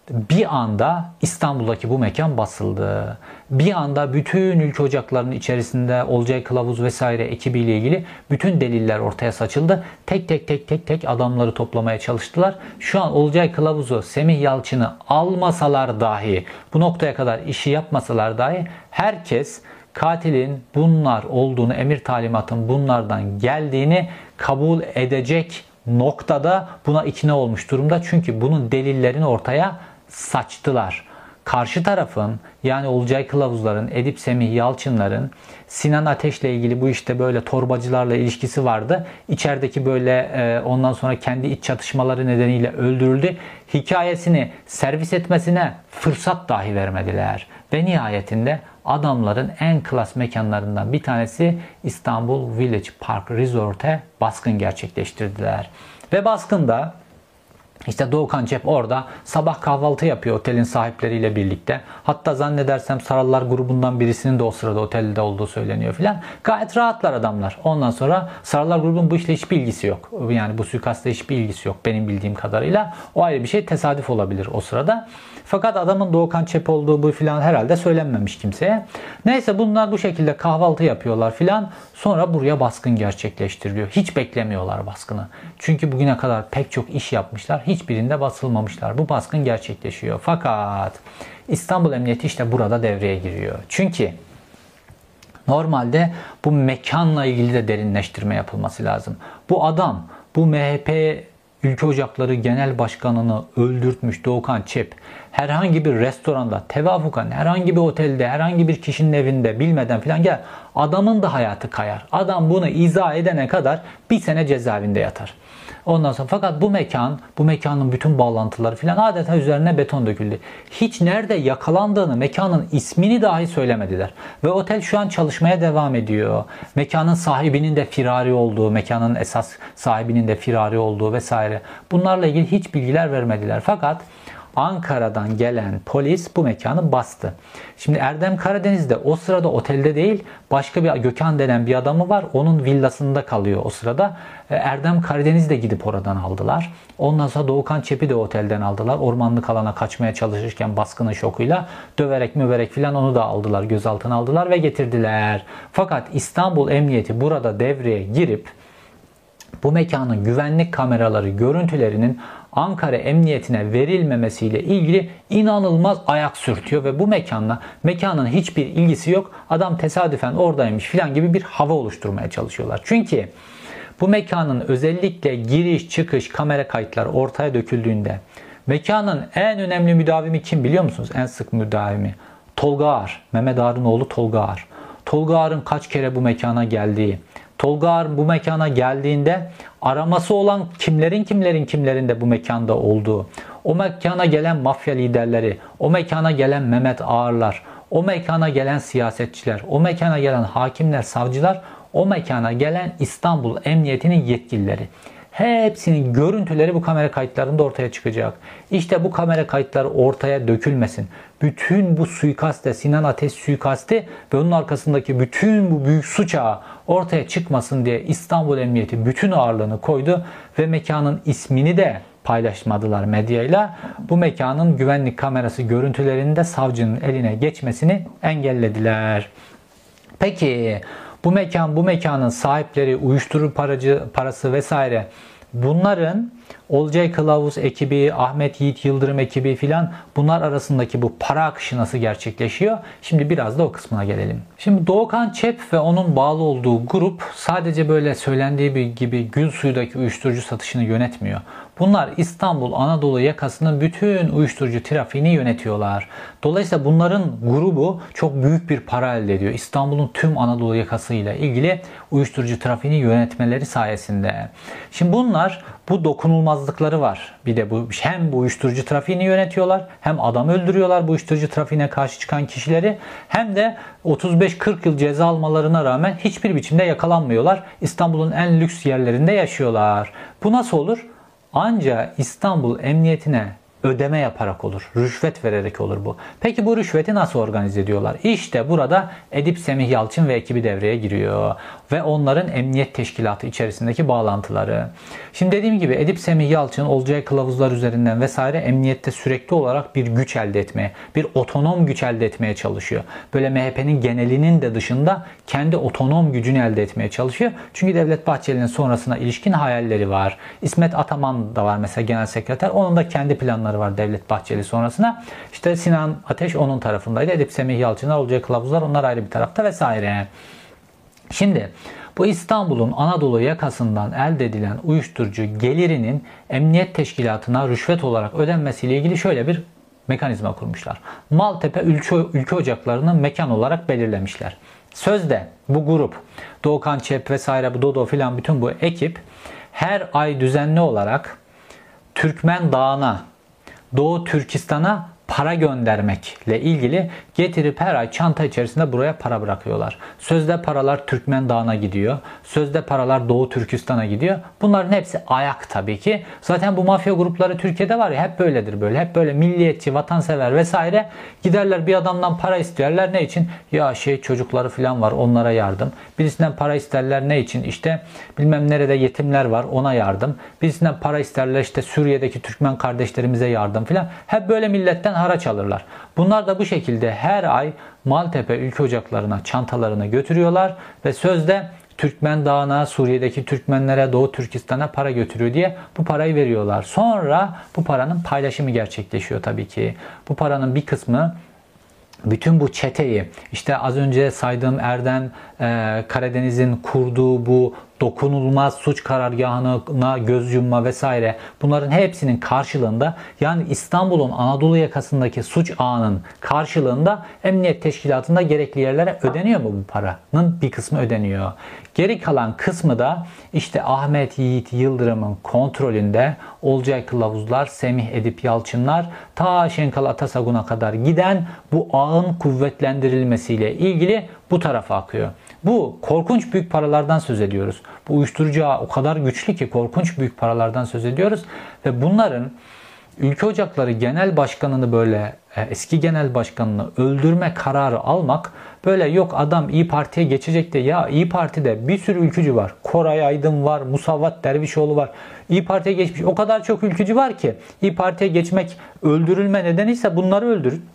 bir anda İstanbul'daki bu mekan basıldı. Bir anda bütün ülke ocaklarının içerisinde Olcay Kılavuz vesaire ekibiyle ilgili bütün deliller ortaya saçıldı. Tek tek tek tek tek adamları toplamaya çalıştılar. Şu an Olcay Kılavuz'u, Semih Yalçın'ı almasalar dahi, bu noktaya kadar işi yapmasalar dahi herkes katilin bunlar olduğunu, emir talimatın bunlardan geldiğini kabul edecek noktada buna ikna olmuş durumda. Çünkü bunun delillerini ortaya saçtılar. Karşı tarafın yani Olcay Kılavuzların, Edip Semih Yalçınların Sinan Ateş'le ilgili bu işte böyle torbacılarla ilişkisi vardı. İçerideki böyle e, ondan sonra kendi iç çatışmaları nedeniyle öldürüldü. Hikayesini servis etmesine fırsat dahi vermediler. Ve nihayetinde adamların en klas mekanlarından bir tanesi İstanbul Village Park Resort'e baskın gerçekleştirdiler. Ve baskında işte Doğukan Cep orada sabah kahvaltı yapıyor otelin sahipleriyle birlikte. Hatta zannedersem Sarallar grubundan birisinin de o sırada otelde olduğu söyleniyor filan. Gayet rahatlar adamlar. Ondan sonra Sarallar grubunun bu işle hiçbir ilgisi yok. Yani bu suikastle hiçbir ilgisi yok benim bildiğim kadarıyla. O ayrı bir şey tesadüf olabilir o sırada. Fakat adamın Doğukan Çep olduğu bu filan herhalde söylenmemiş kimseye. Neyse bunlar bu şekilde kahvaltı yapıyorlar filan. Sonra buraya baskın gerçekleştiriliyor. Hiç beklemiyorlar baskını. Çünkü bugüne kadar pek çok iş yapmışlar. Hiçbirinde basılmamışlar. Bu baskın gerçekleşiyor. Fakat İstanbul Emniyeti işte burada devreye giriyor. Çünkü normalde bu mekanla ilgili de derinleştirme yapılması lazım. Bu adam bu MHP Ülke Ocakları Genel Başkanı'nı öldürtmüş Doğukan Çep herhangi bir restoranda, tevafukan, herhangi bir otelde, herhangi bir kişinin evinde bilmeden filan gel adamın da hayatı kayar. Adam bunu izah edene kadar bir sene cezaevinde yatar. Ondan sonra fakat bu mekan, bu mekanın bütün bağlantıları filan adeta üzerine beton döküldü. Hiç nerede yakalandığını, mekanın ismini dahi söylemediler. Ve otel şu an çalışmaya devam ediyor. Mekanın sahibinin de firari olduğu, mekanın esas sahibinin de firari olduğu vesaire. Bunlarla ilgili hiç bilgiler vermediler. Fakat Ankara'dan gelen polis bu mekanı bastı. Şimdi Erdem Karadeniz'de o sırada otelde değil başka bir Gökhan denen bir adamı var. Onun villasında kalıyor o sırada. E, Erdem Karadeniz'de gidip oradan aldılar. Ondan sonra Doğukan Çep'i de otelden aldılar. Ormanlık alana kaçmaya çalışırken baskının şokuyla döverek müverek filan onu da aldılar. Gözaltına aldılar ve getirdiler. Fakat İstanbul Emniyeti burada devreye girip bu mekanın güvenlik kameraları görüntülerinin Ankara Emniyetine verilmemesiyle ilgili inanılmaz ayak sürtüyor ve bu mekanla mekanın hiçbir ilgisi yok. Adam tesadüfen oradaymış filan gibi bir hava oluşturmaya çalışıyorlar. Çünkü bu mekanın özellikle giriş çıkış kamera kayıtları ortaya döküldüğünde mekanın en önemli müdavimi kim biliyor musunuz? En sık müdavimi. Tolga Ağar. Mehmet Ağar'ın oğlu Tolga Ağar. Tolga Ağar'ın kaç kere bu mekana geldiği, Tolga Ağar bu mekana geldiğinde araması olan kimlerin kimlerin kimlerinde bu mekanda olduğu, o mekana gelen mafya liderleri, o mekana gelen Mehmet Ağarlar, o mekana gelen siyasetçiler, o mekana gelen hakimler, savcılar, o mekana gelen İstanbul Emniyetinin yetkilileri. Hepsinin görüntüleri bu kamera kayıtlarında ortaya çıkacak. İşte bu kamera kayıtları ortaya dökülmesin. Bütün bu suikaste, Sinan Ateş suikasti ve onun arkasındaki bütün bu büyük suç ağı ortaya çıkmasın diye İstanbul Emniyeti bütün ağırlığını koydu ve mekanın ismini de paylaşmadılar medyayla. Bu mekanın güvenlik kamerası görüntülerinde savcının eline geçmesini engellediler. Peki bu mekan bu mekanın sahipleri uyuşturucu paracı, parası vesaire bunların Olcay Kılavuz ekibi, Ahmet Yiğit Yıldırım ekibi filan bunlar arasındaki bu para akışı nasıl gerçekleşiyor? Şimdi biraz da o kısmına gelelim. Şimdi Doğukan Çep ve onun bağlı olduğu grup sadece böyle söylendiği gibi gül suyudaki uyuşturucu satışını yönetmiyor. Bunlar İstanbul Anadolu yakasının bütün uyuşturucu trafiğini yönetiyorlar. Dolayısıyla bunların grubu çok büyük bir para elde ediyor. İstanbul'un tüm Anadolu yakasıyla ilgili uyuşturucu trafiğini yönetmeleri sayesinde. Şimdi bunlar bu dokunulmazlıkları var. Bir de bu hem bu uyuşturucu trafiğini yönetiyorlar, hem adam öldürüyorlar bu uyuşturucu trafiğine karşı çıkan kişileri, hem de 35-40 yıl ceza almalarına rağmen hiçbir biçimde yakalanmıyorlar. İstanbul'un en lüks yerlerinde yaşıyorlar. Bu nasıl olur? Anca İstanbul Emniyetine ödeme yaparak olur. Rüşvet vererek olur bu. Peki bu rüşveti nasıl organize ediyorlar? İşte burada Edip Semih Yalçın ve ekibi devreye giriyor. Ve onların emniyet teşkilatı içerisindeki bağlantıları. Şimdi dediğim gibi Edip Semih Yalçın olacağı kılavuzlar üzerinden vesaire emniyette sürekli olarak bir güç elde etmeye, bir otonom güç elde etmeye çalışıyor. Böyle MHP'nin genelinin de dışında kendi otonom gücünü elde etmeye çalışıyor. Çünkü Devlet Bahçeli'nin sonrasına ilişkin hayalleri var. İsmet Ataman da var mesela genel sekreter. Onun da kendi planları var Devlet Bahçeli sonrasına. İşte Sinan Ateş onun tarafındaydı. Edip Semih Yalçınlar, olacağı kılavuzlar onlar ayrı bir tarafta vesaire. Şimdi bu İstanbul'un Anadolu yakasından elde edilen uyuşturucu gelirinin emniyet teşkilatına rüşvet olarak ödenmesiyle ilgili şöyle bir mekanizma kurmuşlar. Maltepe ülke, ülke ocaklarını mekan olarak belirlemişler. Sözde bu grup, Doğukan Çep vesaire bu Dodo filan bütün bu ekip her ay düzenli olarak Türkmen Dağı'na, Doğu Türkistan'a para göndermekle ilgili getirip her ay çanta içerisinde buraya para bırakıyorlar. Sözde paralar Türkmen Dağı'na gidiyor. Sözde paralar Doğu Türkistan'a gidiyor. Bunların hepsi ayak tabii ki. Zaten bu mafya grupları Türkiye'de var ya hep böyledir böyle. Hep böyle milliyetçi, vatansever vesaire giderler bir adamdan para isterler. Ne için? Ya şey çocukları falan var onlara yardım. Birisinden para isterler ne için? İşte bilmem nerede yetimler var ona yardım. Birisinden para isterler işte Suriye'deki Türkmen kardeşlerimize yardım filan. Hep böyle milletten haraç alırlar. Bunlar da bu şekilde her ay Maltepe ülke ocaklarına çantalarını götürüyorlar ve sözde Türkmen Dağı'na, Suriye'deki Türkmenlere, Doğu Türkistan'a para götürüyor diye bu parayı veriyorlar. Sonra bu paranın paylaşımı gerçekleşiyor tabii ki. Bu paranın bir kısmı bütün bu çeteyi işte az önce saydığım Erden e, Karadeniz'in kurduğu bu dokunulmaz suç karargahına göz yumma vesaire bunların hepsinin karşılığında yani İstanbul'un Anadolu yakasındaki suç ağının karşılığında emniyet teşkilatında gerekli yerlere ödeniyor mu bu paranın bir kısmı ödeniyor. Geri kalan kısmı da işte Ahmet Yiğit Yıldırım'ın kontrolünde Olcay Kılavuzlar, Semih Edip Yalçınlar ta Şenkal Atasagun'a kadar giden bu ağın kuvvetlendirilmesiyle ilgili bu tarafa akıyor. Bu korkunç büyük paralardan söz ediyoruz. Bu uyuşturucu o kadar güçlü ki korkunç büyük paralardan söz ediyoruz ve bunların Ülke Ocakları Genel Başkanı'nı böyle e, eski genel başkanını öldürme kararı almak böyle yok adam İyi Parti'ye geçecek de ya İyi Parti'de bir sürü ülkücü var. Koray Aydın var, Musavvat Dervişoğlu var. İyi Parti'ye geçmiş o kadar çok ülkücü var ki İyi Parti'ye geçmek öldürülme nedeni ise bunları öldürün.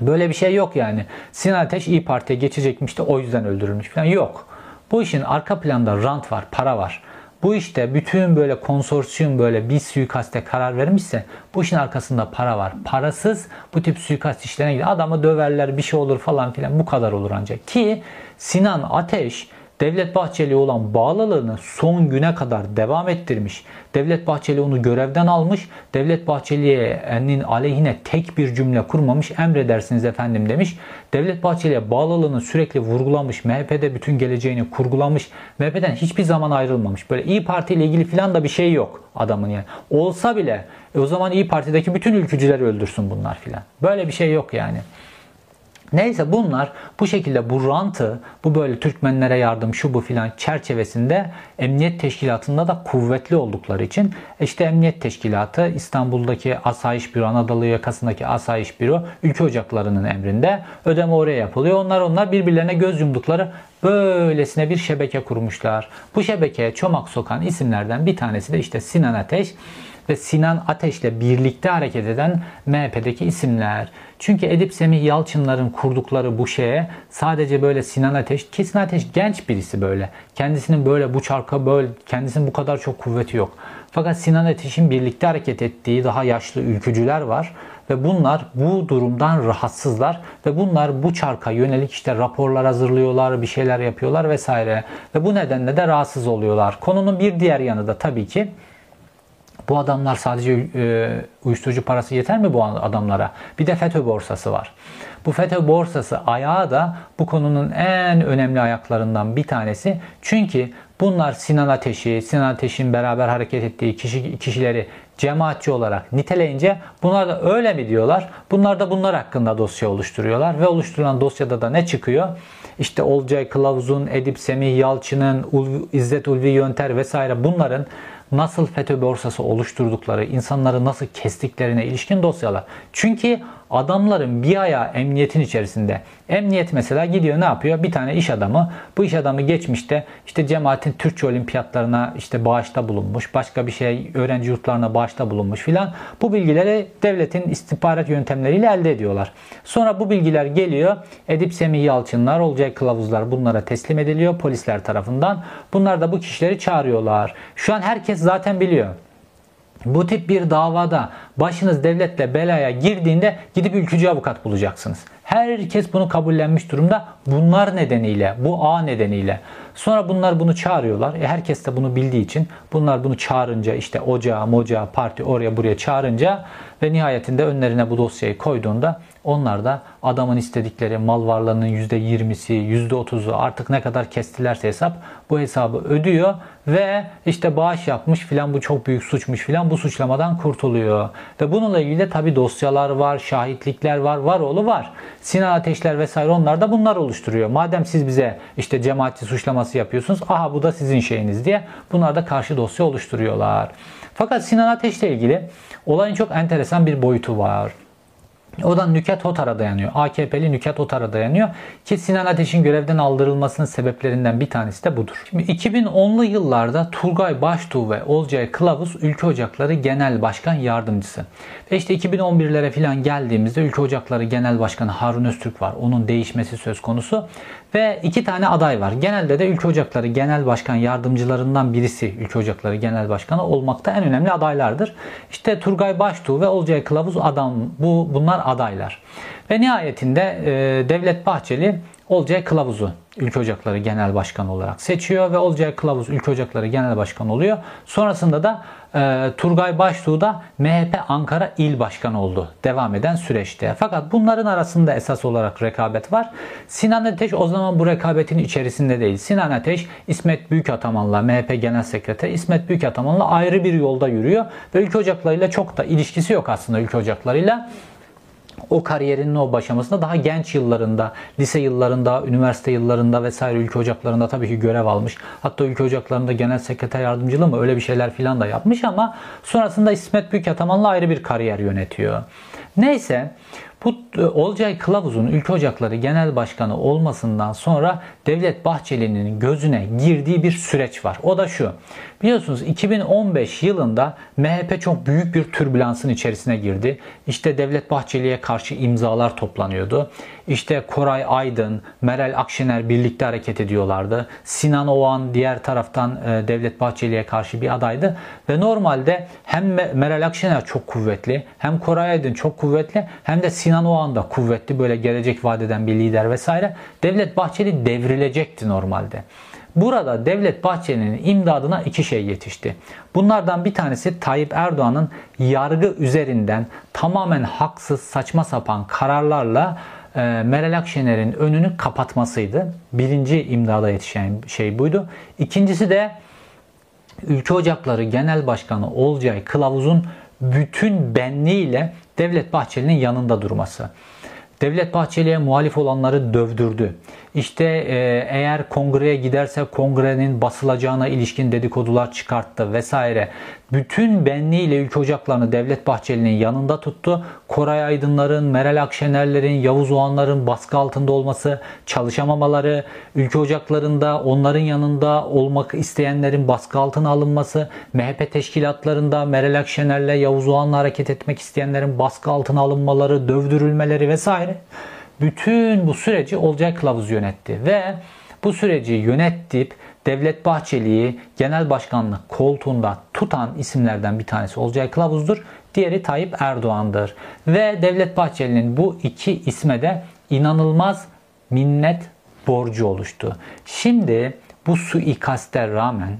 Böyle bir şey yok yani. Sinan Ateş İyi Parti'ye geçecekmiş de o yüzden öldürülmüş falan yok. Bu işin arka planda rant var, para var. Bu işte bütün böyle konsorsiyum böyle bir suikaste karar vermişse bu işin arkasında para var. Parasız bu tip suikast işlerine gidiyor. Adamı döverler bir şey olur falan filan bu kadar olur ancak. Ki Sinan Ateş Devlet Bahçeli olan bağlılığını son güne kadar devam ettirmiş. Devlet Bahçeli onu görevden almış. Devlet Bahçeli'nin aleyhine tek bir cümle kurmamış. Emredersiniz efendim demiş. Devlet Bahçeli'ye bağlılığını sürekli vurgulamış. MHP'de bütün geleceğini kurgulamış. MHP'den hiçbir zaman ayrılmamış. Böyle İyi Parti ile ilgili filan da bir şey yok adamın yani. Olsa bile e o zaman İyi Parti'deki bütün ülkücüleri öldürsün bunlar filan. Böyle bir şey yok yani. Neyse bunlar bu şekilde bu rantı, bu böyle Türkmenlere yardım şu bu filan çerçevesinde emniyet teşkilatında da kuvvetli oldukları için işte emniyet teşkilatı İstanbul'daki asayiş büro, Anadolu yakasındaki asayiş büro ülke ocaklarının emrinde ödeme oraya yapılıyor. Onlar onlar birbirlerine göz yumdukları böylesine bir şebeke kurmuşlar. Bu şebekeye çomak sokan isimlerden bir tanesi de işte Sinan Ateş ve Sinan Ateş'le birlikte hareket eden MHP'deki isimler. Çünkü Edip Semih Yalçınların kurdukları bu şeye sadece böyle Sinan Ateş, ki Sinan Ateş genç birisi böyle. Kendisinin böyle bu çarka böyle, kendisinin bu kadar çok kuvveti yok. Fakat Sinan Ateş'in birlikte hareket ettiği daha yaşlı ülkücüler var ve bunlar bu durumdan rahatsızlar ve bunlar bu çarka yönelik işte raporlar hazırlıyorlar, bir şeyler yapıyorlar vesaire ve bu nedenle de rahatsız oluyorlar. Konunun bir diğer yanı da tabii ki bu adamlar sadece e, uyuşturucu parası yeter mi bu adamlara? Bir de FETÖ borsası var. Bu FETÖ borsası ayağı da bu konunun en önemli ayaklarından bir tanesi. Çünkü bunlar Sinan Ateş'i, Sinan Ateş'in beraber hareket ettiği kişi, kişileri cemaatçi olarak niteleyince bunlar da öyle mi diyorlar? Bunlar da bunlar hakkında dosya oluşturuyorlar ve oluşturulan dosyada da ne çıkıyor? İşte Olcay Kılavuz'un, Edip Semih Yalçın'ın, İzzet Ulvi Yönter vesaire bunların nasıl FETÖ borsası oluşturdukları, insanları nasıl kestiklerine ilişkin dosyalar. Çünkü adamların bir ayağı emniyetin içerisinde. Emniyet mesela gidiyor ne yapıyor? Bir tane iş adamı. Bu iş adamı geçmişte işte cemaatin Türkçe olimpiyatlarına işte bağışta bulunmuş. Başka bir şey öğrenci yurtlarına bağışta bulunmuş filan. Bu bilgileri devletin istihbarat yöntemleriyle elde ediyorlar. Sonra bu bilgiler geliyor. Edip Semih Yalçınlar, Olcay Kılavuzlar bunlara teslim ediliyor polisler tarafından. Bunlar da bu kişileri çağırıyorlar. Şu an herkes zaten biliyor. Bu tip bir davada başınız devletle belaya girdiğinde gidip ülkücü avukat bulacaksınız. Herkes bunu kabullenmiş durumda. Bunlar nedeniyle, bu A nedeniyle. Sonra bunlar bunu çağırıyorlar. E herkes de bunu bildiği için bunlar bunu çağırınca işte ocağı, mocağı, parti oraya buraya çağırınca ve nihayetinde önlerine bu dosyayı koyduğunda onlar da adamın istedikleri mal varlığının %20'si, %30'u artık ne kadar kestilerse hesap bu hesabı ödüyor ve işte bağış yapmış filan bu çok büyük suçmuş filan bu suçlamadan kurtuluyor. Ve bununla ilgili de tabi dosyalar var, şahitlikler var, var oğlu var. Sinan Ateşler vesaire onlar da bunlar oluşturuyor. Madem siz bize işte cemaatçi suçlaması yapıyorsunuz, aha bu da sizin şeyiniz diye bunlar da karşı dosya oluşturuyorlar. Fakat Sinan Ateş'le ilgili olayın çok enteresan bir boyutu var. O da Nüket Otar'a dayanıyor. AKP'li Nüket Otar'a dayanıyor. Ki Sinan Ateş'in görevden aldırılmasının sebeplerinden bir tanesi de budur. Şimdi 2010'lu yıllarda Turgay Baştuğ ve Olcay Kılavuz Ülke Ocakları Genel Başkan Yardımcısı. Ve işte 2011'lere falan geldiğimizde Ülke Ocakları Genel Başkanı Harun Öztürk var. Onun değişmesi söz konusu. Ve iki tane aday var. Genelde de Ülke Ocakları Genel Başkan Yardımcılarından birisi Ülke Ocakları Genel Başkanı olmakta en önemli adaylardır. İşte Turgay Baştuğ ve Olcay Kılavuz adam bu bunlar adaylar. Ve nihayetinde e, Devlet Bahçeli Olcay Kılavuz'u Ülke Ocakları Genel Başkanı olarak seçiyor ve Olcay Kılavuz Ülke Ocakları Genel Başkanı oluyor. Sonrasında da e, Turgay Baştuğ da MHP Ankara İl Başkanı oldu devam eden süreçte. Fakat bunların arasında esas olarak rekabet var. Sinan Ateş o zaman bu rekabetin içerisinde değil. Sinan Ateş İsmet Büyükataman'la MHP Genel Sekreteri İsmet Büyükataman'la ayrı bir yolda yürüyor ve Ülke Ocakları'yla çok da ilişkisi yok aslında Ülke Ocakları'yla o kariyerinin o başamasında daha genç yıllarında, lise yıllarında, üniversite yıllarında vesaire ülke ocaklarında tabii ki görev almış. Hatta ülke ocaklarında genel sekreter yardımcılığı mı öyle bir şeyler filan da yapmış ama sonrasında İsmet Büyükataman'la ayrı bir kariyer yönetiyor. Neyse bu e, Olcay Kılavuz'un Ülke Ocakları Genel Başkanı olmasından sonra Devlet Bahçeli'nin gözüne girdiği bir süreç var. O da şu. Biliyorsunuz 2015 yılında MHP çok büyük bir türbülansın içerisine girdi. İşte Devlet Bahçeli'ye karşı imzalar toplanıyordu. İşte Koray Aydın, Meral Akşener birlikte hareket ediyorlardı. Sinan Oğan diğer taraftan e, Devlet Bahçeli'ye karşı bir adaydı. Ve normalde hem Meral Akşener çok kuvvetli, hem Koray Aydın çok kuvvetli, hem de Sinan Oğan da kuvvetli böyle gelecek vadeden bir lider vesaire. Devlet Bahçeli devrilecekti normalde. Burada Devlet Bahçeli'nin imdadına iki şey yetişti. Bunlardan bir tanesi Tayyip Erdoğan'ın yargı üzerinden tamamen haksız saçma sapan kararlarla Meral Akşener'in önünü kapatmasıydı. Birinci imdada yetişen şey buydu. İkincisi de Ülke Ocakları Genel Başkanı Olcay Kılavuz'un bütün benliğiyle Devlet Bahçeli'nin yanında durması. Devlet Bahçeli'ye muhalif olanları dövdürdü. İşte e, eğer kongreye giderse kongrenin basılacağına ilişkin dedikodular çıkarttı vesaire. Bütün benliğiyle ülke ocaklarını Devlet Bahçeli'nin yanında tuttu. Koray Aydınların, Meral Akşenerlerin, Yavuz Oğanların baskı altında olması, çalışamamaları, ülke ocaklarında onların yanında olmak isteyenlerin baskı altına alınması, MHP teşkilatlarında Meral Akşener'le Yavuz Oğan'la hareket etmek isteyenlerin baskı altına alınmaları, dövdürülmeleri vesaire. Bütün bu süreci Olcay Kılavuz yönetti ve bu süreci yönettip Devlet Bahçeli'yi genel başkanlık koltuğunda tutan isimlerden bir tanesi Olcay Kılavuz'dur. Diğeri Tayyip Erdoğan'dır. Ve Devlet Bahçeli'nin bu iki isme de inanılmaz minnet borcu oluştu. Şimdi bu suikaste rağmen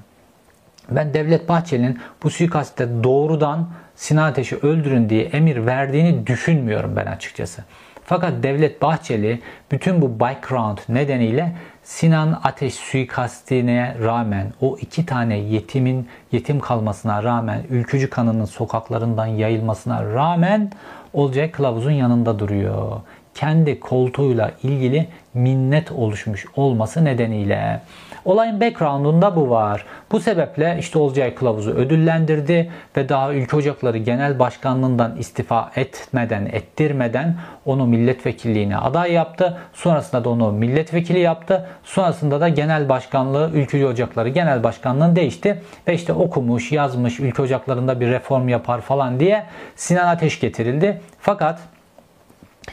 ben Devlet Bahçeli'nin bu suikaste doğrudan Sinan Ateş'i öldürün diye emir verdiğini düşünmüyorum ben açıkçası. Fakat Devlet Bahçeli bütün bu background nedeniyle Sinan Ateş suikastine rağmen o iki tane yetimin yetim kalmasına rağmen ülkücü kanının sokaklarından yayılmasına rağmen Olcay Kılavuz'un yanında duruyor. Kendi koltuğuyla ilgili minnet oluşmuş olması nedeniyle. Olayın background'unda bu var. Bu sebeple işte Olcay Kılavuz'u ödüllendirdi ve daha Ülke Ocakları Genel Başkanlığından istifa etmeden, ettirmeden onu milletvekilliğine aday yaptı. Sonrasında da onu milletvekili yaptı. Sonrasında da genel başkanlığı Ülke Ocakları Genel Başkanlığı'nı değişti. Ve işte okumuş, yazmış, Ülke Ocakları'nda bir reform yapar falan diye Sinan Ateş getirildi. Fakat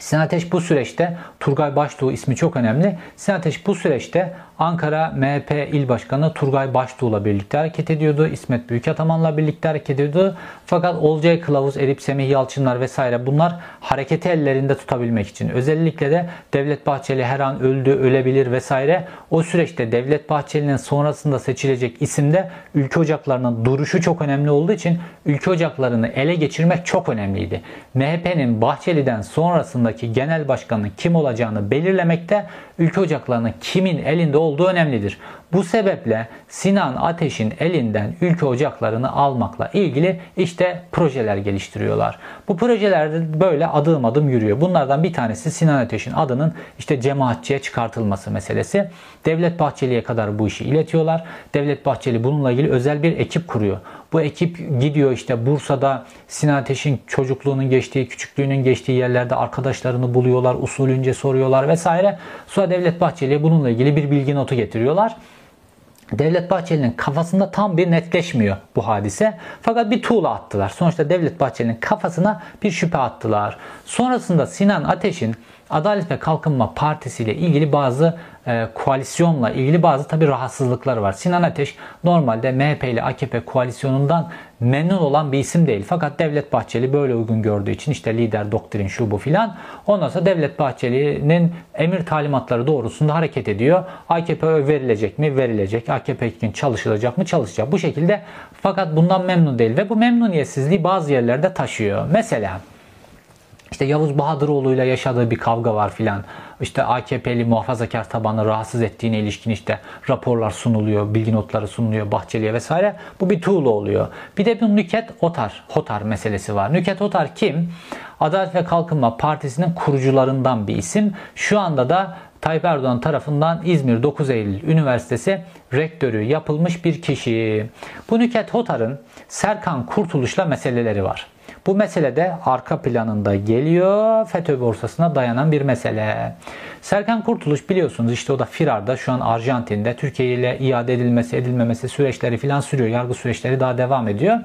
Sinan Ateş bu süreçte Turgay Baştuğ ismi çok önemli. Sinan Ateş bu süreçte Ankara MHP İl Başkanı Turgay Baştuğ'la birlikte hareket ediyordu. İsmet Büyükataman'la birlikte hareket ediyordu. Fakat Olcay Kılavuz, Erip Semih Yalçınlar vesaire bunlar hareketi ellerinde tutabilmek için. Özellikle de Devlet Bahçeli her an öldü, ölebilir vesaire. O süreçte Devlet Bahçeli'nin sonrasında seçilecek isimde ülke ocaklarının duruşu çok önemli olduğu için ülke ocaklarını ele geçirmek çok önemliydi. MHP'nin Bahçeli'den sonrasındaki genel başkanın kim olacağını belirlemekte ülke ocaklarının kimin elinde olduğu önemlidir. Bu sebeple Sinan Ateş'in elinden ülke ocaklarını almakla ilgili işte projeler geliştiriyorlar. Bu projeler böyle adım adım yürüyor. Bunlardan bir tanesi Sinan Ateş'in adının işte cemaatçiye çıkartılması meselesi. Devlet Bahçeli'ye kadar bu işi iletiyorlar. Devlet Bahçeli bununla ilgili özel bir ekip kuruyor. Bu ekip gidiyor işte Bursa'da Sinan Ateş'in çocukluğunun geçtiği, küçüklüğünün geçtiği yerlerde arkadaşlarını buluyorlar, usulünce soruyorlar vesaire. Sonra Devlet Bahçeli'ye bununla ilgili bir bilgi notu getiriyorlar. Devlet Bahçeli'nin kafasında tam bir netleşmiyor bu hadise. Fakat bir tuğla attılar. Sonuçta Devlet Bahçeli'nin kafasına bir şüphe attılar. Sonrasında Sinan Ateş'in Adalet ve Kalkınma Partisi ile ilgili bazı e, koalisyonla ilgili bazı tabi rahatsızlıkları var. Sinan Ateş normalde MHP ile AKP koalisyonundan memnun olan bir isim değil. Fakat Devlet Bahçeli böyle uygun gördüğü için işte lider doktrin şu bu filan. Ondan sonra Devlet Bahçeli'nin emir talimatları doğrusunda hareket ediyor. AKP verilecek mi? Verilecek. AKP için çalışılacak mı? Çalışacak. Bu şekilde fakat bundan memnun değil ve bu memnuniyetsizliği bazı yerlerde taşıyor. Mesela işte Yavuz Bahadıroğlu ile yaşadığı bir kavga var filan. İşte AKP'li muhafazakar tabanı rahatsız ettiğine ilişkin işte raporlar sunuluyor, bilgi notları sunuluyor Bahçeli'ye vesaire. Bu bir tuğla oluyor. Bir de bir Nüket Otar, Hotar meselesi var. Nüket Otar kim? Adalet ve Kalkınma Partisi'nin kurucularından bir isim. Şu anda da Tayyip Erdoğan tarafından İzmir 9 Eylül Üniversitesi rektörü yapılmış bir kişi. Bu Nüket Hotar'ın Serkan Kurtuluş'la meseleleri var. Bu mesele de arka planında geliyor. FETÖ borsasına dayanan bir mesele. Serkan Kurtuluş biliyorsunuz işte o da firarda şu an Arjantin'de Türkiye ile iade edilmesi edilmemesi süreçleri filan sürüyor. Yargı süreçleri daha devam ediyor.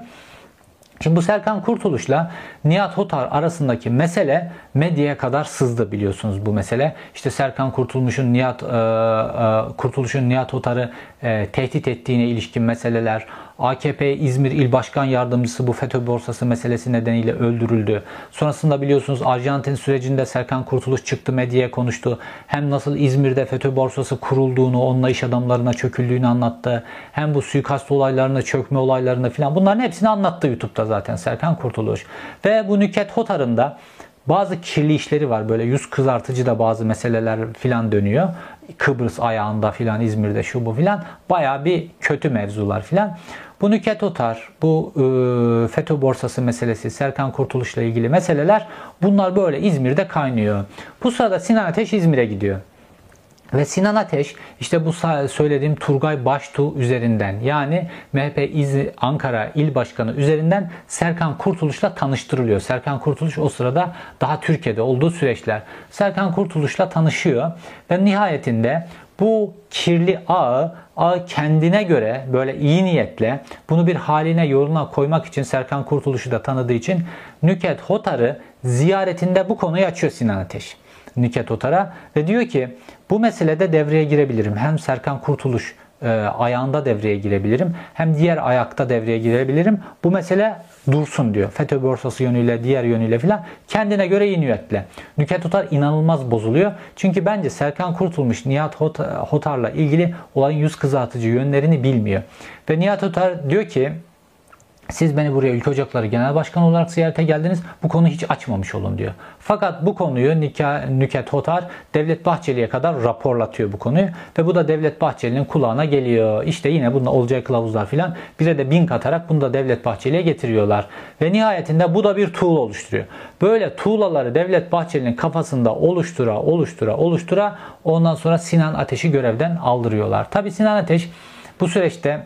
Şimdi bu Serkan Kurtuluş'la Nihat Hotar arasındaki mesele medyaya kadar sızdı biliyorsunuz bu mesele. İşte Serkan Kurtulmuş'un Nihat e, e, Kurtuluş'un Nihat Hotar'ı e, tehdit ettiğine ilişkin meseleler, AKP İzmir İl Başkan Yardımcısı bu FETÖ borsası meselesi nedeniyle öldürüldü. Sonrasında biliyorsunuz Arjantin sürecinde Serkan Kurtuluş çıktı medyaya konuştu. Hem nasıl İzmir'de FETÖ borsası kurulduğunu, onunla iş adamlarına çöküldüğünü anlattı. Hem bu suikast olaylarını, çökme olaylarını filan bunların hepsini anlattı YouTube'da zaten Serkan Kurtuluş. Ve bu Nüket Hotar'ın da bazı kirli işleri var. Böyle yüz kızartıcı da bazı meseleler filan dönüyor. Kıbrıs ayağında filan İzmir'de şu bu filan. Baya bir kötü mevzular filan. Bu Nüket Otar, bu e, FETÖ borsası meselesi, Serkan Kurtuluş'la ilgili meseleler bunlar böyle İzmir'de kaynıyor. Bu sırada Sinan Ateş İzmir'e gidiyor. Ve Sinan Ateş işte bu söylediğim Turgay Baştuğ üzerinden yani MHP İz Ankara İl Başkanı üzerinden Serkan Kurtuluş'la tanıştırılıyor. Serkan Kurtuluş o sırada daha Türkiye'de olduğu süreçler. Serkan Kurtuluş'la tanışıyor ve nihayetinde bu kirli ağı, ağı kendine göre böyle iyi niyetle bunu bir haline yoluna koymak için Serkan Kurtuluş'u da tanıdığı için Nüket Hotar'ı ziyaretinde bu konuyu açıyor Sinan Ateş. Nüket Otar'a ve diyor ki bu meselede devreye girebilirim. Hem Serkan Kurtuluş e, ayağında devreye girebilirim hem diğer ayakta devreye girebilirim. Bu mesele dursun diyor. FETÖ borsası yönüyle diğer yönüyle filan kendine göre iyi niyetle. Nüket Otar inanılmaz bozuluyor. Çünkü bence Serkan Kurtulmuş Nihat Hotar'la ilgili olayın yüz kızartıcı yönlerini bilmiyor. Ve Nihat Otar diyor ki siz beni buraya Ülke Ocakları Genel Başkanı olarak ziyarete geldiniz. Bu konuyu hiç açmamış olun diyor. Fakat bu konuyu Nika, Nüket Hotar Devlet Bahçeli'ye kadar raporlatıyor bu konuyu. Ve bu da Devlet Bahçeli'nin kulağına geliyor. İşte yine bunda olacağı kılavuzlar filan. Bize de bin katarak bunu da Devlet Bahçeli'ye getiriyorlar. Ve nihayetinde bu da bir tuğla oluşturuyor. Böyle tuğlaları Devlet Bahçeli'nin kafasında oluştura, oluştura, oluştura ondan sonra Sinan Ateş'i görevden aldırıyorlar. Tabi Sinan Ateş bu süreçte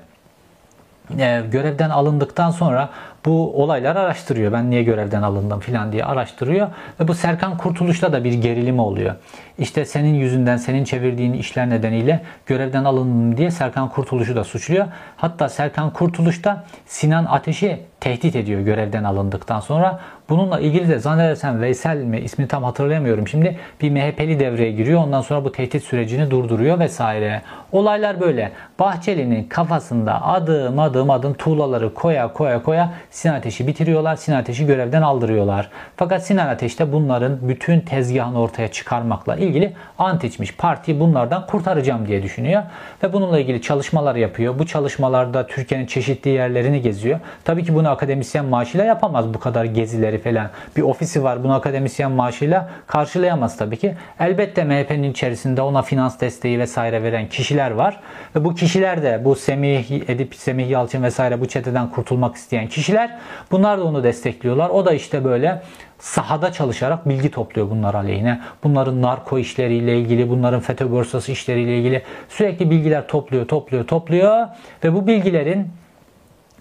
e, görevden alındıktan sonra bu olayları araştırıyor. Ben niye görevden alındım filan diye araştırıyor. Ve bu Serkan Kurtuluş'ta da bir gerilim oluyor. İşte senin yüzünden, senin çevirdiğin işler nedeniyle görevden alındım diye Serkan Kurtuluş'u da suçluyor. Hatta Serkan Kurtuluş da Sinan Ateş'i tehdit ediyor görevden alındıktan sonra. Bununla ilgili de zannedersem Veysel mi ismini tam hatırlayamıyorum şimdi bir MHP'li devreye giriyor. Ondan sonra bu tehdit sürecini durduruyor vesaire. Olaylar böyle. Bahçeli'nin kafasında adım adım adım tuğlaları koya koya koya Sinan Ateş'i bitiriyorlar. Sinan Ateş'i görevden aldırıyorlar. Fakat Sinan Ateş de bunların bütün tezgahını ortaya çıkarmakla ilgili ant içmiş. Parti bunlardan kurtaracağım diye düşünüyor. Ve bununla ilgili çalışmalar yapıyor. Bu çalışmalarda Türkiye'nin çeşitli yerlerini geziyor. Tabii ki bunu akademisyen maaşıyla yapamaz bu kadar gezileri falan. Bir ofisi var bunu akademisyen maaşıyla karşılayamaz tabii ki. Elbette MHP'nin içerisinde ona finans desteği vesaire veren kişiler var. Ve bu kişiler de bu Semih Edip, Semih Yalçın vesaire bu çeteden kurtulmak isteyen kişiler bunlar da onu destekliyorlar. O da işte böyle sahada çalışarak bilgi topluyor bunlar aleyhine. Bunların narko işleriyle ilgili, bunların FETÖ borsası işleriyle ilgili sürekli bilgiler topluyor, topluyor, topluyor ve bu bilgilerin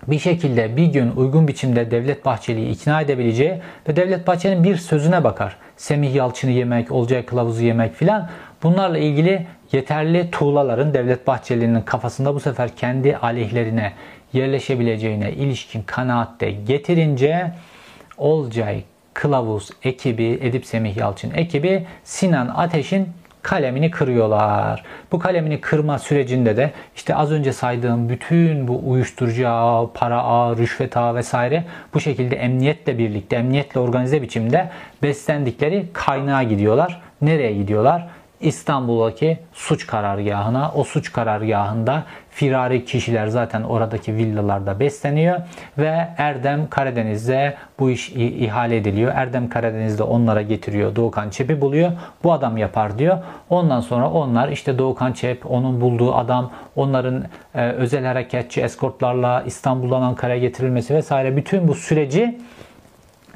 bir şekilde bir gün uygun biçimde Devlet Bahçeli'yi ikna edebileceği ve Devlet Bahçeli'nin bir sözüne bakar. Semih Yalçın'ı yemek, Olcay Kılavuz'u yemek filan bunlarla ilgili yeterli tuğlaların Devlet Bahçeli'nin kafasında bu sefer kendi aleyhlerine yerleşebileceğine ilişkin kanaatte getirince Olcay Kılavuz ekibi, Edip Semih Yalçın ekibi Sinan Ateş'in kalemini kırıyorlar. Bu kalemini kırma sürecinde de işte az önce saydığım bütün bu uyuşturucu ağı, para ağı, rüşvet ağı vesaire bu şekilde emniyetle birlikte, emniyetle organize biçimde beslendikleri kaynağa gidiyorlar. Nereye gidiyorlar? İstanbul'daki suç karargahına. O suç karargahında firari kişiler zaten oradaki villalarda besleniyor ve Erdem Karadeniz'de bu iş ihale ediliyor. Erdem Karadeniz'de onlara getiriyor. Doğukan Çep'i buluyor. Bu adam yapar diyor. Ondan sonra onlar işte Doğukan Çep, onun bulduğu adam, onların e, özel harekatçı eskortlarla İstanbul'dan Ankara'ya getirilmesi vesaire bütün bu süreci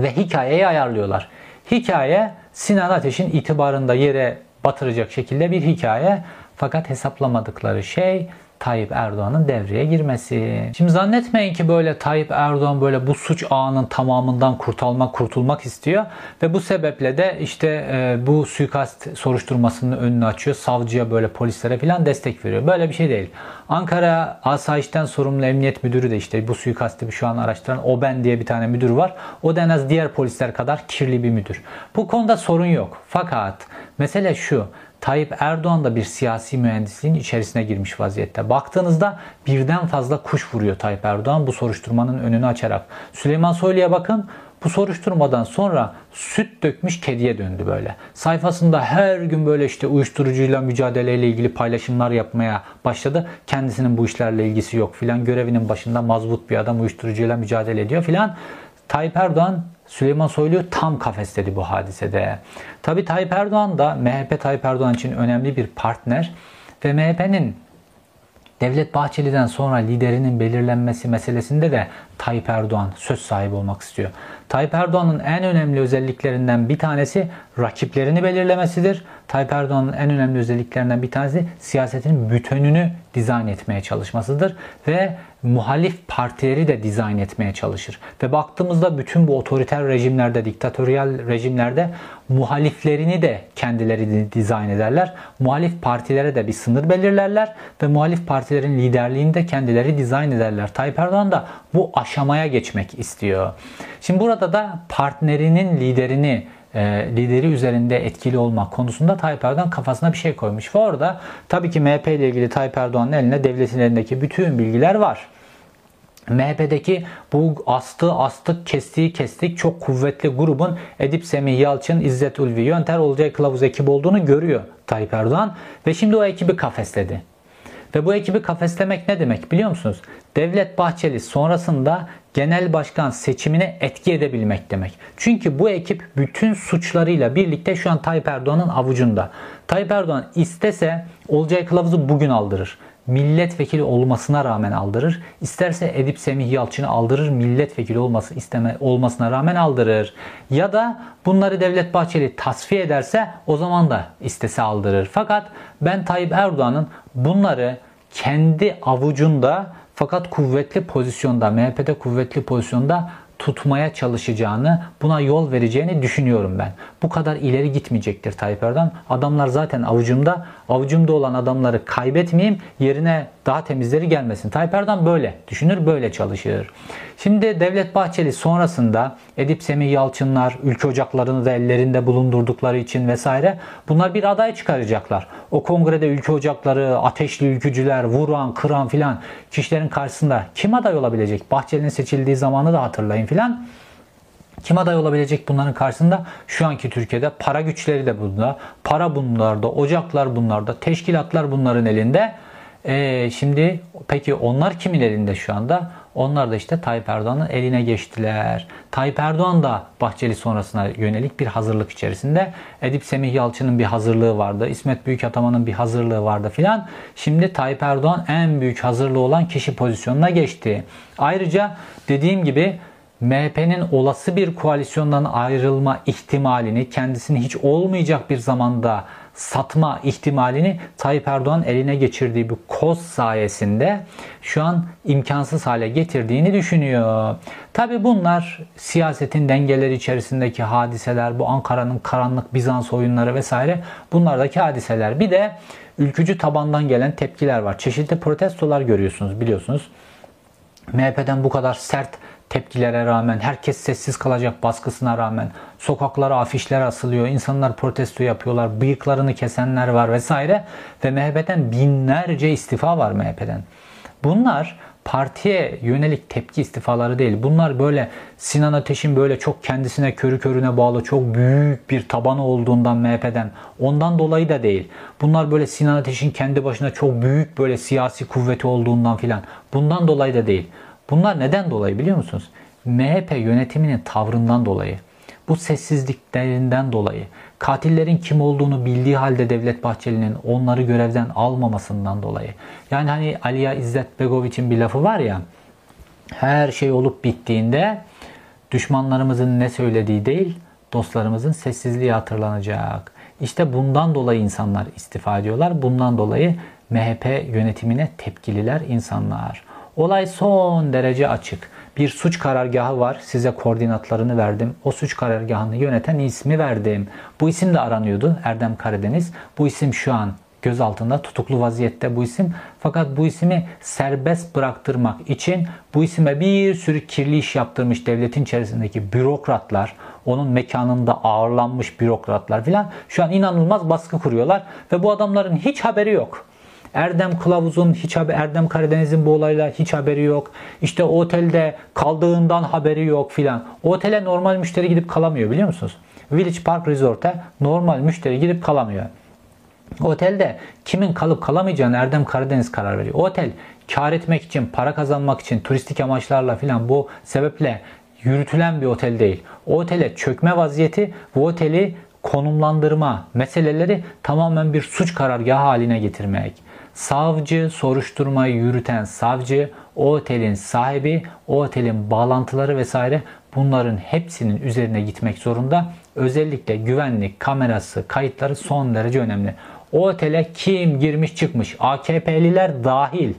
ve hikayeyi ayarlıyorlar. Hikaye Sinan Ateş'in itibarında yere batıracak şekilde bir hikaye. Fakat hesaplamadıkları şey Tayyip Erdoğan'ın devreye girmesi. Şimdi zannetmeyin ki böyle Tayyip Erdoğan böyle bu suç ağının tamamından kurtulmak kurtulmak istiyor ve bu sebeple de işte e, bu suikast soruşturmasının önünü açıyor. Savcıya böyle polislere falan destek veriyor. Böyle bir şey değil. Ankara Asayiş'ten sorumlu emniyet müdürü de işte bu suikasti şu an araştıran Oben diye bir tane müdür var. O da en az diğer polisler kadar kirli bir müdür. Bu konuda sorun yok. Fakat mesele şu. Tayyip Erdoğan da bir siyasi mühendisliğin içerisine girmiş vaziyette. Baktığınızda birden fazla kuş vuruyor Tayyip Erdoğan bu soruşturmanın önünü açarak. Süleyman Soylu'ya bakın bu soruşturmadan sonra süt dökmüş kediye döndü böyle. Sayfasında her gün böyle işte uyuşturucuyla mücadeleyle ilgili paylaşımlar yapmaya başladı. Kendisinin bu işlerle ilgisi yok filan. Görevinin başında mazbut bir adam uyuşturucuyla mücadele ediyor filan. Tayyip Erdoğan Süleyman Soylu tam kafesledi bu hadisede. Tabi Tayyip Erdoğan da MHP Tayyip Erdoğan için önemli bir partner ve MHP'nin Devlet Bahçeli'den sonra liderinin belirlenmesi meselesinde de Tayyip Erdoğan söz sahibi olmak istiyor. Tayyip Erdoğan'ın en önemli özelliklerinden bir tanesi rakiplerini belirlemesidir. Tayyip Erdoğan'ın en önemli özelliklerinden bir tanesi siyasetin bütününü dizayn etmeye çalışmasıdır ve muhalif partileri de dizayn etmeye çalışır. Ve baktığımızda bütün bu otoriter rejimlerde, diktatöryal rejimlerde muhaliflerini de kendileri dizayn ederler. Muhalif partilere de bir sınır belirlerler ve muhalif partilerin liderliğini de kendileri dizayn ederler. Tayyip Erdoğan da bu aşamaya geçmek istiyor. Şimdi burada da partnerinin liderini e, lideri üzerinde etkili olmak konusunda Tayyip Erdoğan kafasına bir şey koymuş. Ve orada tabii ki MHP ile ilgili Tayyip Erdoğan'ın eline devletin elindeki bütün bilgiler var. MHP'deki bu astı astık kestiği kestik çok kuvvetli grubun Edip Semih Yalçın, İzzet Ulvi Yönter Olcay Kılavuz ekibi olduğunu görüyor Tayyip Erdoğan ve şimdi o ekibi kafesledi. Ve bu ekibi kafeslemek ne demek biliyor musunuz? Devlet Bahçeli sonrasında genel başkan seçimine etki edebilmek demek. Çünkü bu ekip bütün suçlarıyla birlikte şu an Tayyip Erdoğan'ın avucunda. Tayyip Erdoğan istese Olcay Kılavuz'u bugün aldırır milletvekili olmasına rağmen aldırır. İsterse Edip Semih Yalçın'ı aldırır, milletvekili olması isteme olmasına rağmen aldırır. Ya da bunları Devlet Bahçeli tasfiye ederse o zaman da istese aldırır. Fakat ben Tayyip Erdoğan'ın bunları kendi avucunda fakat kuvvetli pozisyonda, MHP'de kuvvetli pozisyonda tutmaya çalışacağını, buna yol vereceğini düşünüyorum ben. Bu kadar ileri gitmeyecektir Tayyip Erdoğan. Adamlar zaten avucumda. Avucumda olan adamları kaybetmeyeyim. Yerine daha temizleri gelmesin. Tayyip Erdoğan böyle düşünür, böyle çalışır. Şimdi Devlet Bahçeli sonrasında Edip Semih Yalçınlar, ülke ocaklarını da ellerinde bulundurdukları için vesaire bunlar bir aday çıkaracaklar. O kongrede ülke ocakları, ateşli ülkücüler, vuran, kıran filan kişilerin karşısında kim aday olabilecek? Bahçeli'nin seçildiği zamanı da hatırlayın filan. Kim aday olabilecek bunların karşısında? Şu anki Türkiye'de para güçleri de bunda. Para bunlarda, ocaklar bunlarda, teşkilatlar bunların elinde. Ee, şimdi peki onlar kimin elinde şu anda? Onlar da işte Tayyip Erdoğan'ın eline geçtiler. Tayyip Erdoğan da Bahçeli sonrasına yönelik bir hazırlık içerisinde. Edip Semih Yalçın'ın bir hazırlığı vardı. İsmet Büyükataman'ın bir hazırlığı vardı filan. Şimdi Tayyip Erdoğan en büyük hazırlığı olan kişi pozisyonuna geçti. Ayrıca dediğim gibi MHP'nin olası bir koalisyondan ayrılma ihtimalini kendisini hiç olmayacak bir zamanda satma ihtimalini Tayyip Erdoğan eline geçirdiği bu koz sayesinde şu an imkansız hale getirdiğini düşünüyor. Tabi bunlar siyasetin dengeleri içerisindeki hadiseler, bu Ankara'nın karanlık Bizans oyunları vesaire bunlardaki hadiseler. Bir de ülkücü tabandan gelen tepkiler var. Çeşitli protestolar görüyorsunuz biliyorsunuz. MHP'den bu kadar sert tepkilere rağmen, herkes sessiz kalacak baskısına rağmen sokaklara afişler asılıyor, insanlar protesto yapıyorlar, bıyıklarını kesenler var vesaire ve MHP'den binlerce istifa var MHP'den. Bunlar partiye yönelik tepki istifaları değil. Bunlar böyle Sinan Ateş'in böyle çok kendisine körü körüne bağlı çok büyük bir tabanı olduğundan MHP'den ondan dolayı da değil. Bunlar böyle Sinan Ateş'in kendi başına çok büyük böyle siyasi kuvveti olduğundan filan. Bundan dolayı da değil. Bunlar neden dolayı biliyor musunuz? MHP yönetiminin tavrından dolayı. Bu sessizliklerinden dolayı. Katillerin kim olduğunu bildiği halde Devlet Bahçeli'nin onları görevden almamasından dolayı. Yani hani Aliya İzzet Begoviç'in bir lafı var ya. Her şey olup bittiğinde düşmanlarımızın ne söylediği değil, dostlarımızın sessizliği hatırlanacak. İşte bundan dolayı insanlar istifa ediyorlar. Bundan dolayı MHP yönetimine tepkililer insanlar. Olay son derece açık. Bir suç karargahı var. Size koordinatlarını verdim. O suç karargahını yöneten ismi verdim. Bu isim de aranıyordu. Erdem Karadeniz. Bu isim şu an gözaltında tutuklu vaziyette bu isim. Fakat bu ismi serbest bıraktırmak için bu isime bir sürü kirli iş yaptırmış devletin içerisindeki bürokratlar, onun mekanında ağırlanmış bürokratlar filan şu an inanılmaz baskı kuruyorlar ve bu adamların hiç haberi yok. Erdem Kılavuz'un hiç haber, Erdem Karadeniz'in bu olayla hiç haberi yok. İşte otelde kaldığından haberi yok filan. Otele normal müşteri gidip kalamıyor biliyor musunuz? Village Park Resort'a normal müşteri gidip kalamıyor. Otelde kimin kalıp kalamayacağını Erdem Karadeniz karar veriyor. Otel kar etmek için, para kazanmak için, turistik amaçlarla filan bu sebeple yürütülen bir otel değil. O otele çökme vaziyeti bu oteli konumlandırma meseleleri tamamen bir suç karargahı haline getirmek. Savcı, soruşturmayı yürüten savcı, o otelin sahibi, o otelin bağlantıları vesaire bunların hepsinin üzerine gitmek zorunda. Özellikle güvenlik kamerası, kayıtları son derece önemli. O otele kim girmiş çıkmış, AKP'liler dahil.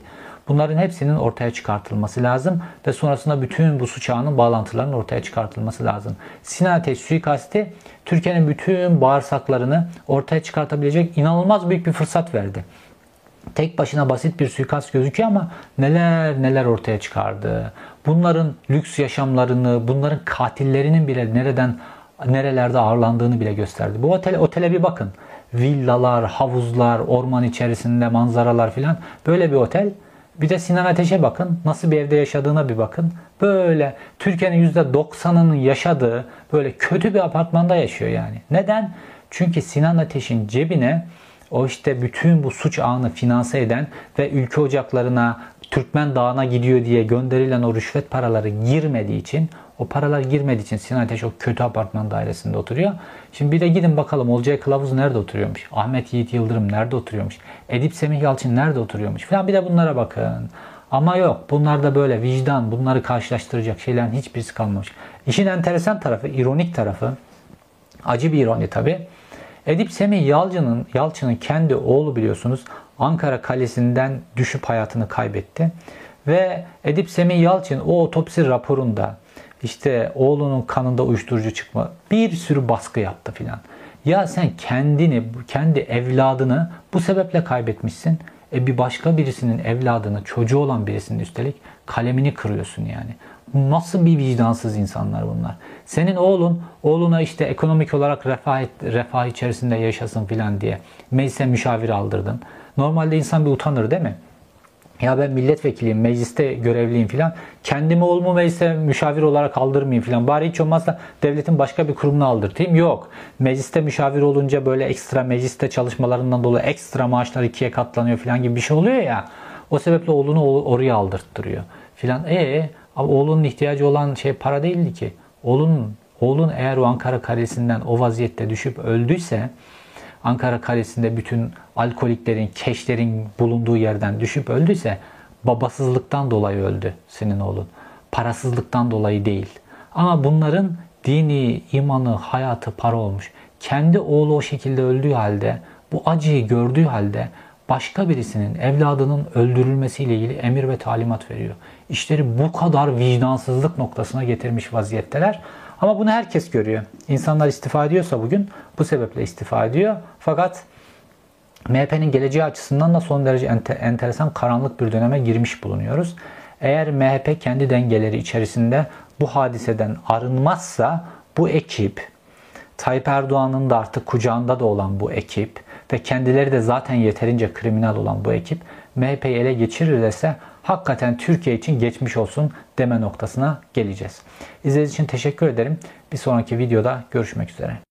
Bunların hepsinin ortaya çıkartılması lazım ve sonrasında bütün bu suç ağının bağlantılarının ortaya çıkartılması lazım. Sinan Ateş suikasti Türkiye'nin bütün bağırsaklarını ortaya çıkartabilecek inanılmaz büyük bir fırsat verdi. Tek başına basit bir suikast gözüküyor ama neler neler ortaya çıkardı. Bunların lüks yaşamlarını, bunların katillerinin bile nereden nerelerde ağırlandığını bile gösterdi. Bu otel, otele bir bakın. Villalar, havuzlar, orman içerisinde manzaralar filan. Böyle bir otel. Bir de Sinan Ateş'e bakın. Nasıl bir evde yaşadığına bir bakın. Böyle Türkiye'nin %90'ının yaşadığı böyle kötü bir apartmanda yaşıyor yani. Neden? Çünkü Sinan Ateş'in cebine o işte bütün bu suç ağını finanse eden ve ülke ocaklarına Türkmen Dağı'na gidiyor diye gönderilen o rüşvet paraları girmediği için o paralar girmediği için Sinan Ateş o kötü apartman dairesinde oturuyor. Şimdi bir de gidin bakalım Olcay Kılavuz nerede oturuyormuş? Ahmet Yiğit Yıldırım nerede oturuyormuş? Edip Semih Yalçın nerede oturuyormuş? Falan bir de bunlara bakın. Ama yok bunlarda böyle vicdan bunları karşılaştıracak şeylerin hiçbirisi kalmamış. İşin enteresan tarafı, ironik tarafı, acı bir ironi tabi. Edip Semih Yalçın'ın Yalçın'ın kendi oğlu biliyorsunuz Ankara Kalesi'nden düşüp hayatını kaybetti. Ve Edip Semih Yalçın o otopsi raporunda işte oğlunun kanında uyuşturucu çıkma bir sürü baskı yaptı filan. Ya sen kendini, kendi evladını bu sebeple kaybetmişsin. E bir başka birisinin evladını, çocuğu olan birisinin üstelik kalemini kırıyorsun yani. Nasıl bir vicdansız insanlar bunlar. Senin oğlun, oğluna işte ekonomik olarak refah, refah içerisinde yaşasın filan diye meclise müşavir aldırdın. Normalde insan bir utanır değil mi? Ya ben milletvekiliyim, mecliste görevliyim filan. Kendimi oğlumu meclise müşavir olarak aldırmayayım filan. Bari hiç olmazsa devletin başka bir kurumuna aldırtayım. Yok. Mecliste müşavir olunca böyle ekstra mecliste çalışmalarından dolayı ekstra maaşlar ikiye katlanıyor filan gibi bir şey oluyor ya. O sebeple oğlunu oraya aldırttırıyor filan. E ama oğlunun ihtiyacı olan şey para değildi ki. Oğlun, oğlun eğer o Ankara Kalesi'nden o vaziyette düşüp öldüyse Ankara Kalesi'nde bütün alkoliklerin, keşlerin bulunduğu yerden düşüp öldüyse babasızlıktan dolayı öldü senin oğlun. Parasızlıktan dolayı değil. Ama bunların dini, imanı, hayatı para olmuş. Kendi oğlu o şekilde öldüğü halde, bu acıyı gördüğü halde başka birisinin evladının öldürülmesiyle ilgili emir ve talimat veriyor. İşleri bu kadar vicdansızlık noktasına getirmiş vaziyetteler. Ama bunu herkes görüyor. İnsanlar istifa ediyorsa bugün bu sebeple istifa ediyor. Fakat MHP'nin geleceği açısından da son derece enter, enteresan karanlık bir döneme girmiş bulunuyoruz. Eğer MHP kendi dengeleri içerisinde bu hadiseden arınmazsa bu ekip Tayyip Erdoğan'ın da artık kucağında da olan bu ekip ve kendileri de zaten yeterince kriminal olan bu ekip MHP'yi ele geçirirse hakikaten Türkiye için geçmiş olsun deme noktasına geleceğiz. İzlediğiniz için teşekkür ederim. Bir sonraki videoda görüşmek üzere.